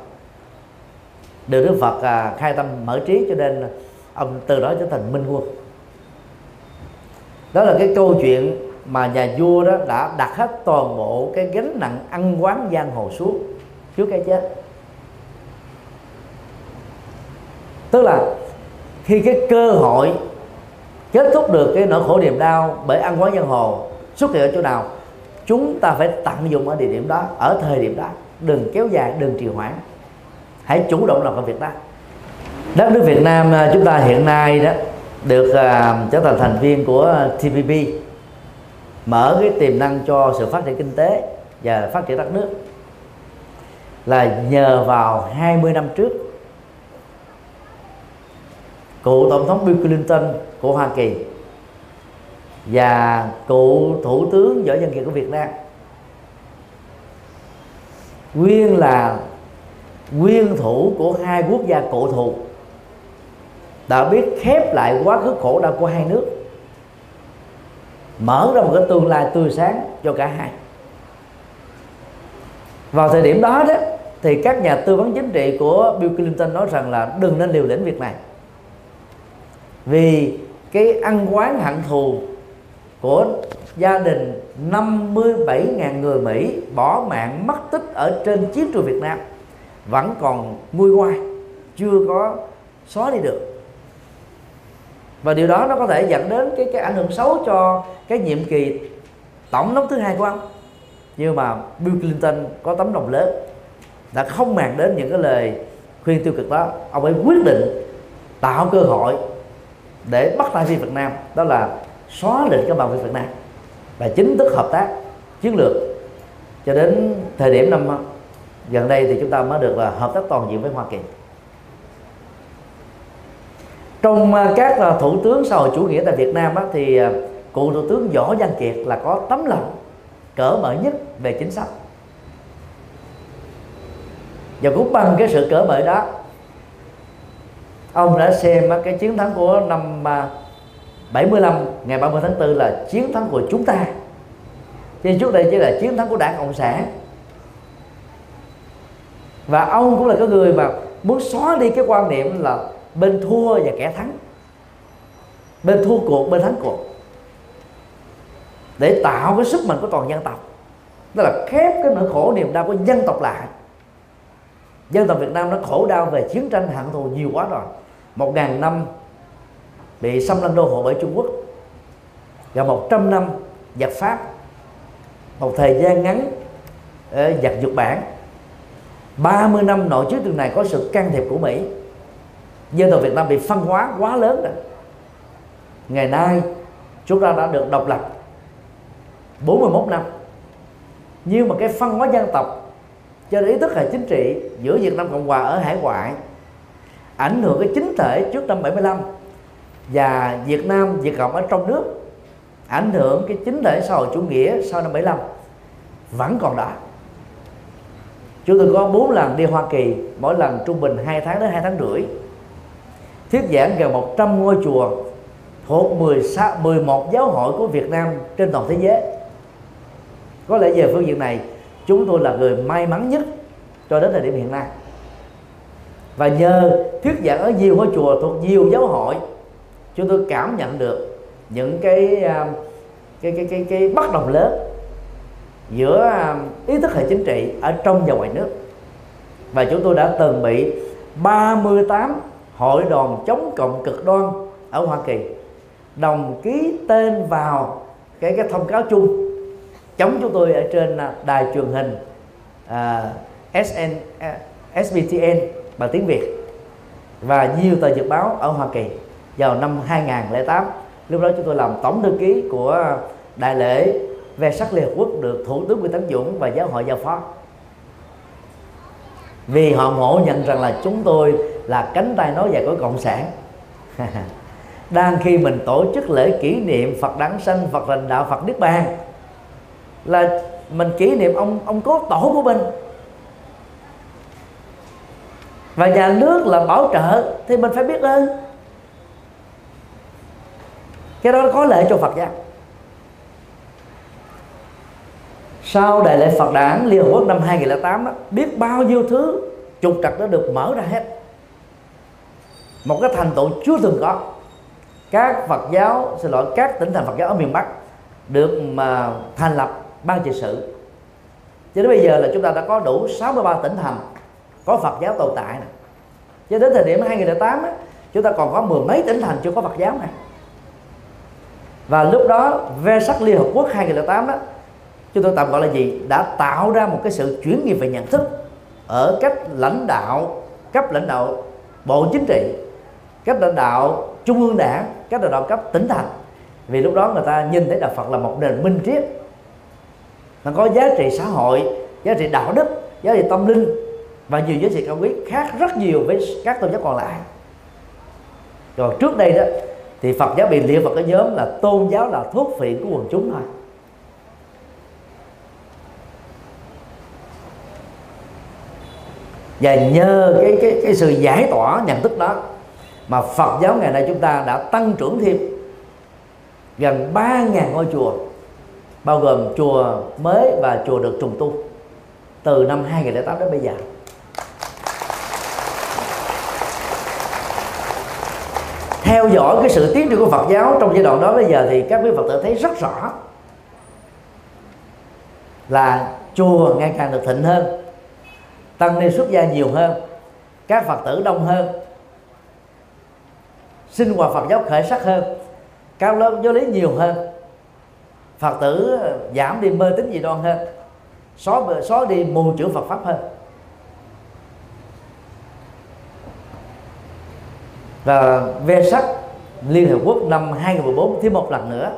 Speaker 1: Được Đức Phật à, khai tâm mở trí cho nên ông từ đó trở thành minh quân. Đó là cái câu chuyện mà nhà vua đó đã đặt hết toàn bộ cái gánh nặng ăn quán giang hồ xuống trước cái chết. Tức là khi cái cơ hội kết thúc được cái nỗi khổ niềm đau bởi ăn quán giang hồ xuất hiện ở chỗ nào? Chúng ta phải tận dụng ở địa điểm đó ở thời điểm đó. Đừng kéo dài đừng trì hoãn. Hãy chủ động làm công việc đó. Đất nước Việt Nam à, chúng ta hiện nay đó được uh, trở thành thành viên của TPP mở cái tiềm năng cho sự phát triển kinh tế và phát triển đất nước. Là nhờ vào 20 năm trước cựu tổng thống Bill Clinton của Hoa Kỳ và cựu thủ tướng võ văn kiệt của Việt Nam. Nguyên là nguyên thủ của hai quốc gia cổ thụ, đã biết khép lại quá khứ khổ đau của hai nước, mở ra một cái tương lai tươi sáng cho cả hai. Vào thời điểm đó đó, thì các nhà tư vấn chính trị của Bill Clinton nói rằng là đừng nên liều lĩnh việc này, vì cái ăn quán hận thù của gia đình 57.000 người Mỹ bỏ mạng mất tích ở trên chiến trường Việt Nam. Vẫn còn nguôi ngoai, chưa có xóa đi được. Và điều đó nó có thể dẫn đến cái cái ảnh hưởng xấu cho cái nhiệm kỳ tổng thống thứ hai của ông. Nhưng mà Bill Clinton có tấm lòng lớn, đã không màng đến những cái lời khuyên tiêu cực đó. Ông ấy quyết định tạo cơ hội để bắt tay với Việt Nam. Đó là xóa lịch cái vận với Việt Nam và chính thức hợp tác chiến lược cho đến thời điểm năm gần đây thì chúng ta mới được là hợp tác toàn diện với Hoa Kỳ. Trong à, các à, thủ tướng xã hội chủ nghĩa tại Việt Nam thì à, cụ thủ tướng Võ Văn Kiệt là có tấm lòng cởi mở nhất về chính sách. Và cũng bằng cái sự cởi mở đó, ông đã xem cái chiến thắng của năm 75 ngày 30 tháng 4 là chiến thắng của chúng ta. Chứ trước đây chỉ là chiến thắng của đảng cộng sản. Và ông cũng là cái người mà muốn xóa đi cái quan niệm là bên thua và kẻ thắng. Bên thua cuộc, bên thắng cuộc. Để tạo cái sức mạnh của toàn dân tộc. Đó là khép cái nỗi khổ niềm đau của dân tộc lại. Dân tộc Việt Nam nó khổ đau về chiến tranh, hận thù nhiều quá rồi. Một ngàn năm bị xâm lăng đô hộ bởi Trung Quốc. Gần một trăm năm giặc Pháp, một thời gian ngắn ờ, giặc Nhật Bản. 30 năm nội chiến trường này có sự can thiệp của Mỹ. Dân tộc Việt Nam bị phân hóa quá lớn rồi. Ngày nay, chúng ta đã được độc lập 41 năm. Nhưng mà cái phân hóa dân tộc cho ý thức hệ chính trị giữa Việt Nam Cộng Hòa ở hải ngoại ảnh hưởng cái chính thể trước năm 75 và Việt Nam Việt Cộng ở trong nước ảnh hưởng cái chính thể xã hội chủ nghĩa sau năm 75 vẫn còn đó. Chúng tôi có 4 lần đi Hoa Kỳ mỗi lần trung bình 2 tháng đến 2 tháng rưỡi. Thuyết giảng gần 100 ngôi chùa thuộc 16, 11 giáo hội của Việt Nam trên toàn thế giới. Có lẽ về phương diện này chúng tôi là người may mắn nhất cho đến thời điểm hiện nay. Và nhờ thuyết giảng ở nhiều ngôi chùa thuộc nhiều giáo hội chúng tôi cảm nhận được những cái à, cái cái cái, cái bất đồng lớn giữa à, ý thức hệ chính trị ở trong và ngoài nước. Và chúng tôi đã từng bị 38 hội đoàn chống cộng cực đoan ở Hoa Kỳ đồng ký tên vào cái cái thông cáo chung chống chúng tôi ở trên à, đài truyền hình uh, SN uh, SBTN bằng tiếng Việt và nhiều tờ nhật báo ở Hoa Kỳ vào năm 2008 lúc đó chúng tôi làm tổng thư ký của đại lễ về sắc Liên Hợp Quốc được Thủ tướng Nguyễn Tấn Dũng và giáo hội giao phó. Vì họ ngộ nhận rằng là chúng tôi là cánh tay nói dài của cộng sản. Đang khi mình tổ chức lễ kỷ niệm Phật đản sanh, Phật lành đạo, Phật niết bàn, là mình kỷ niệm ông ông cố tổ của mình. Và nhà nước là bảo trợ, thì mình phải biết ơn cái đó có lệ cho Phật giáo. Sau đại lễ Phật đản Liên Hợp Quốc năm 2008 đó, biết bao nhiêu thứ trục trặc đã được mở ra hết. Một cái thành tựu chưa từng có. Các Phật giáo xin lỗi các tỉnh thành Phật giáo ở miền Bắc được mà thành lập ban trị sự. Cho đến bây giờ là chúng ta đã có đủ 63 tỉnh thành có Phật giáo tồn tại này. cho đến thời điểm 2008 đó, chúng ta còn có mười mấy tỉnh thành chưa có Phật giáo này và lúc đó, ve sắc Liên Hợp Quốc 2008 đó, chúng tôi tạm gọi là gì? Đã tạo ra một cái sự chuyển nghiệp về nhận thức ở cách lãnh đạo, cấp lãnh đạo bộ chính trị, cấp lãnh đạo trung ương đảng, cấp lãnh đạo cấp tỉnh thành. Vì lúc đó người ta nhìn thấy đạo Phật là một nền minh triết. Nó có giá trị xã hội, giá trị đạo đức, giá trị tâm linh và nhiều giá trị cao quý khác rất nhiều với các tôn giáo còn lại. Rồi trước đây đó thì Phật giáo bị liệt vào cái nhóm là tôn giáo là thuốc phiện của quần chúng thôi. Và nhờ cái cái cái sự giải tỏa nhận thức đó mà Phật giáo ngày nay chúng ta đã tăng trưởng thêm gần 3.000 ngôi chùa, bao gồm chùa mới và chùa được trùng tu từ năm 2008 đến bây giờ. Theo dõi cái sự tiến triển của Phật giáo trong giai đoạn đó bây giờ thì các quý Phật tử thấy rất rõ là chùa ngày càng được thịnh hơn, tăng ni xuất gia nhiều hơn, các Phật tử đông hơn, sinh hoạt Phật giáo khởi sắc hơn, cao lớp giáo lý nhiều hơn, Phật tử giảm đi mê tín dị đoan hơn, xóa xóa đi mù chữ Phật pháp hơn. Và ve sắc Liên Hợp Quốc năm 2014 thêm một lần nữa,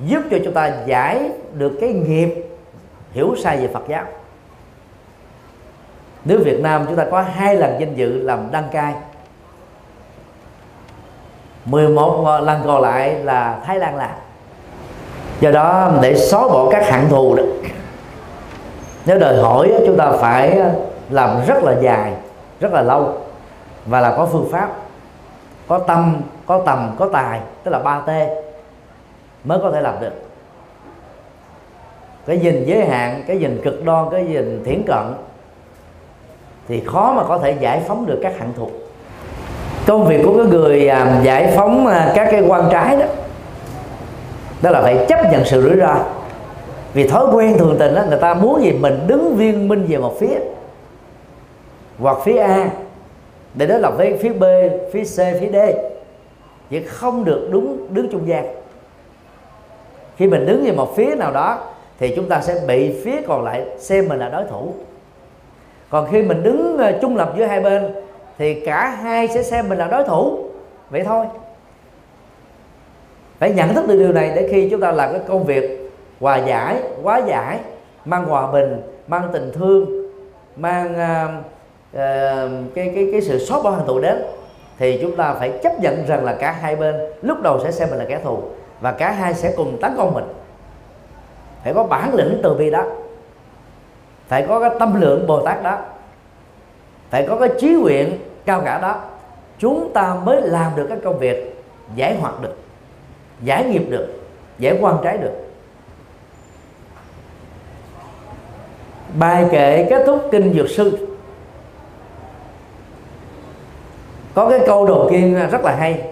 Speaker 1: giúp cho chúng ta giải được cái nghiệp hiểu sai về Phật giáo. Nếu Việt Nam chúng ta có hai lần danh dự làm đăng cai 11 lần còn lại là Thái Lan làm. Do đó để xóa bỏ các hạng thù đó, nếu đòi hỏi chúng ta phải làm rất là dài, rất là lâu và là có phương pháp, có tâm, có tầm, có tài, tức là ba t mới có thể làm được. Cái nhìn giới hạn, cái nhìn cực đoan, cái nhìn thiển cận thì khó mà có thể giải phóng được các hạng thuộc. Công việc của cái người à, giải phóng à, các cái quan trái đó đó là phải chấp nhận sự rủi ro. Vì thói quen thường tình đó người ta muốn gì mình đứng viên minh về một phía, hoặc phía A để đối lập với phía B phía C phía D. Chứ không được đúng đứng trung gian. Khi mình đứng về một phía nào đó thì chúng ta sẽ bị phía còn lại xem mình là đối thủ. Còn khi mình đứng ờ, trung lập giữa hai bên thì cả hai sẽ xem mình là đối thủ. Vậy thôi. Phải nhận thức được điều này để khi chúng ta làm cái công việc hòa giải hóa giải mang hòa bình mang tình thương mang uh, Ờ, cái cái cái sự xóa bỏ hận thù đến, thì chúng ta phải chấp nhận rằng là cả hai bên lúc đầu sẽ xem mình là kẻ thù và cả hai sẽ cùng tấn công mình. Phải có bản lĩnh từ bi đó. Phải có cái tâm lượng bồ tát đó. Phải có cái trí nguyện cao cả đó. Chúng ta mới làm được các công việc giải hoạt được, giải nghiệp được, giải quan trái được. Bài kệ kết thúc kinh dược sư. Có cái câu đầu tiên rất là hay,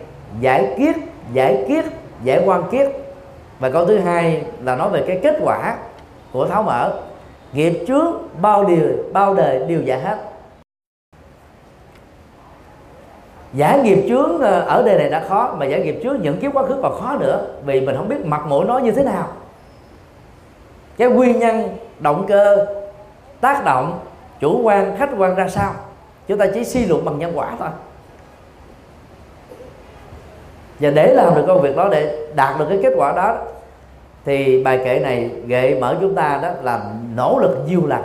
Speaker 1: giải kiết giải kiết giải quan kiết và câu thứ hai là nói về cái kết quả của tháo mở. Nghiệp trước, bao điều, bao đời đều giải hết. Giải nghiệp trước ờ, ở đây này đã khó, mà giải nghiệp trước những kiếp quá khứ còn khó nữa, vì mình không biết mặt mũi nó như thế nào. Cái nguyên nhân, động cơ, tác động, chủ quan, khách quan ra sao? Chúng ta chỉ suy luận bằng nhân quả thôi và để làm được công việc đó, để đạt được cái kết quả đó, thì bài kệ này gợi mở chúng ta đó là nỗ lực nhiều lần.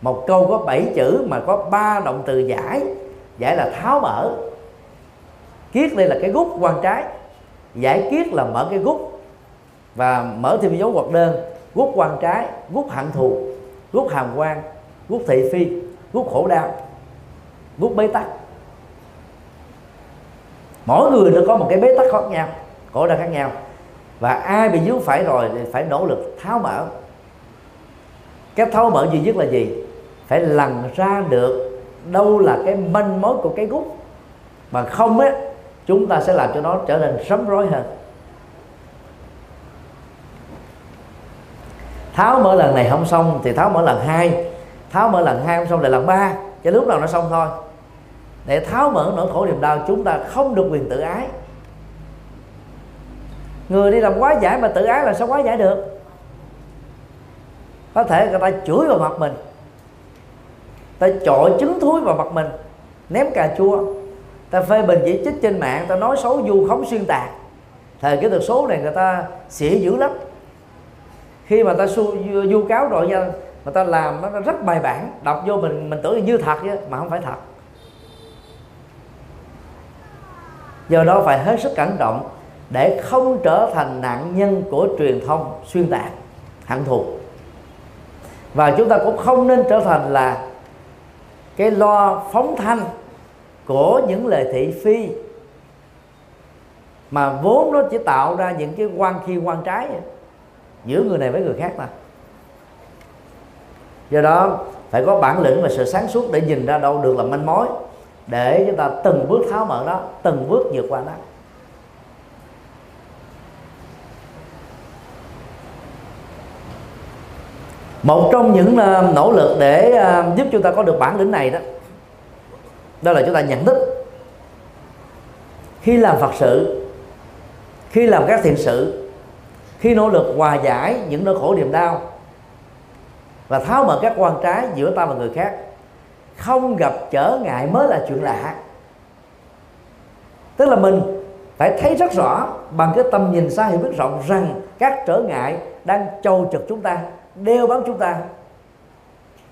Speaker 1: Một câu có 7 chữ mà có ba động từ giải giải là tháo mở. Kiết đây là cái gút quan trái. Giải kiết là mở cái gút. Và mở thêm dấu ngoặc đơn, gút quan trái, gút hạng thù, gút hàm quan, gút thị phi, gút khổ đau, gút bế tắc mỗi người nó có một cái bế tắc khác nhau khổ đau khác nhau. Và ai bị dướng phải rồi thì phải nỗ lực tháo mở. Cái tháo mở duy nhất là gì? Phải lần ra được đâu là cái manh mối của cái gút. Mà không á, chúng ta sẽ làm cho nó trở nên sấm rối hơn. Tháo mở lần này không xong thì tháo mở lần hai. Tháo mở lần hai không xong lại lần ba. Cho lúc nào nó xong thôi để tháo mở nỗi khổ niềm đau chúng ta không được quyền tự ái. Người đi làm quá giải mà tự ái là sao quá giải được? Có thể người ta chửi vào mặt mình ta chọi trứng thúi vào mặt mình ném cà chua ta phê bình chỉ trích trên mạng ta nói xấu du khống xuyên tạc. Thời cái thực số này người ta xỉa dữ lắm. Khi mà ta su, du, du cáo rồi danh mà ta làm nó rất bài bản đọc vô mình mình tưởng như thật chứ mà không phải thật. Do đó phải hết sức cẩn trọng để không trở thành nạn nhân của truyền thông xuyên tạc, hận thù. Và chúng ta cũng không nên trở thành là cái lo phóng thanh của những lời thị phi mà vốn nó chỉ tạo ra những cái quan khi quan trái giữa người này với người khác mà. Do đó phải có bản lĩnh và sự sáng suốt để nhìn ra đâu được là manh mối để chúng ta từng bước tháo mở đó từng bước vượt qua đó một trong những ờ, nỗ lực để ờ, giúp chúng ta có được bản lĩnh này đó đó là chúng ta nhận thức khi làm phật sự, khi làm các thiện sự, khi nỗ lực hòa giải những nỗi khổ niềm đau và tháo mở các quan trái giữa ta và người khác không gặp trở ngại mới là chuyện lạ. Tức là mình phải thấy rất rõ bằng cái tầm nhìn xa hiểu biết rộng rằng các trở ngại đang trâu trực chúng ta, đeo bám chúng ta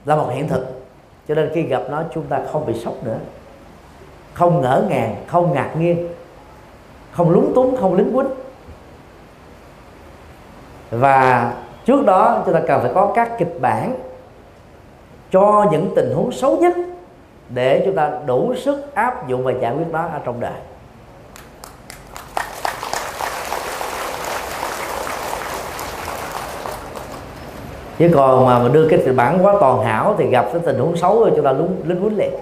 Speaker 1: là một hiện thực. Cho nên khi gặp nó, chúng ta không bị sốc nữa. Không ngỡ ngàng, không ngạc nhiên, không lúng túng, không lính quýnh. Và trước đó chúng ta cần phải có các kịch bản cho những tình huống xấu nhất để chúng ta đủ sức áp dụng và giải quyết nó ở trong đời. Chứ còn mà mình đưa cái kịch bản quá toàn hảo thì gặp cái tình huống xấu rồi chúng ta lúng lính quýnh liền.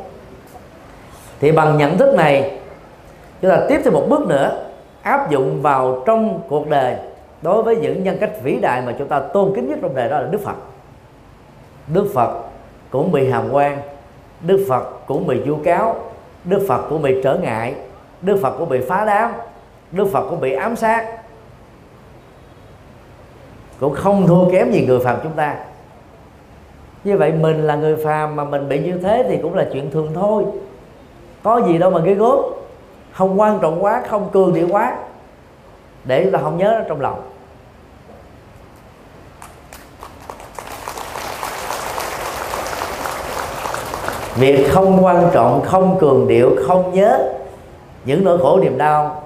Speaker 1: Thì bằng nhận thức này, chúng ta tiếp thêm một bước nữa, áp dụng vào trong cuộc đời đối với những nhân cách vĩ đại mà chúng ta tôn kính nhất trong đời đó là Đức Phật. Đức Phật cũng bị hàm quan, Đức Phật cũng bị vu cáo, Đức Phật cũng bị trở ngại, Đức Phật cũng bị phá đám, Đức Phật cũng bị ám sát. Cũng không thua kém gì người phàm chúng ta. Như vậy mình là người phàm mà mình bị như thế thì cũng là chuyện thường thôi. Có gì đâu mà ghê gớm. Không quan trọng quá, không cường điệu quá. Để là không nhớ trong lòng. Việc không quan trọng, không cường điệu, không nhớ những nỗi khổ niềm đau.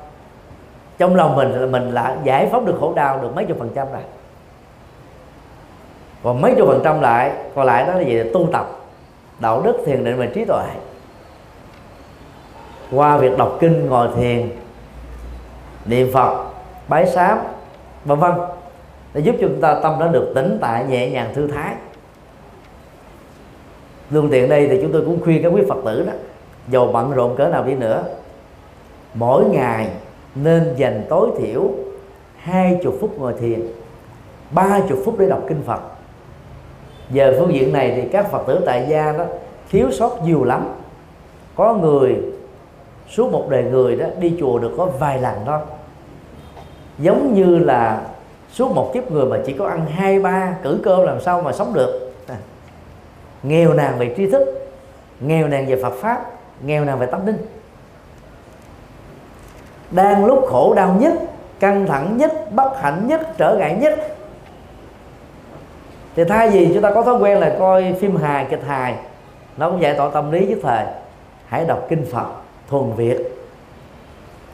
Speaker 1: Trong lòng mình là mình là giải phóng được khổ đau được mấy chục phần trăm rồi. Còn mấy chục phần trăm lại, còn lại đó là gì? Tu tập, đạo đức, thiền định và trí tuệ. Qua việc đọc kinh, ngồi thiền, niệm phật, bái sám, vân vân, để giúp cho chúng ta tâm nó được tĩnh tại nhẹ nhàng thư thái lương tiện đây thì chúng tôi cũng khuyên các quý phật tử đó, dầu bận rộn cỡ nào đi nữa, mỗi ngày nên dành tối thiểu hai chục phút ngồi thiền, ba chục phút để đọc kinh phật. Về phương diện này thì các phật tử tại gia đó thiếu sót nhiều lắm. Có người, suốt một đời người đó đi chùa được có vài lần thôi giống như là suốt một kiếp người mà chỉ có ăn hai, ba cử cơm làm sao mà sống được nghèo nàn về tri thức, nghèo nàn về Phật pháp, nghèo nàn về tâm linh. Đang lúc khổ đau nhất, căng thẳng nhất, bất hạnh nhất, trở ngại nhất. Thì thay vì chúng ta có thói quen là coi phim hài, kịch hài, nó cũng giải tỏa tâm lý với thời. Hãy đọc kinh phật, thuần việt.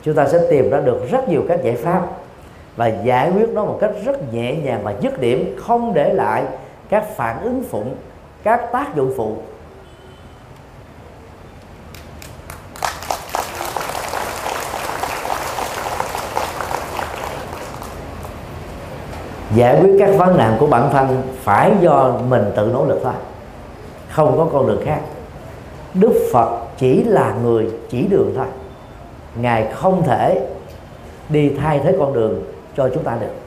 Speaker 1: Chúng ta sẽ tìm ra được rất nhiều các giải pháp và giải quyết nó một cách rất nhẹ nhàng và dứt điểm, không để lại các phản ứng phụng các tác dụng phụ. Giải quyết các vấn nạn của bản thân phải do mình tự nỗ lực thôi. Không có con đường khác. Đức phật chỉ là người chỉ đường thôi. Ngài không thể đi thay thế con đường cho chúng ta được.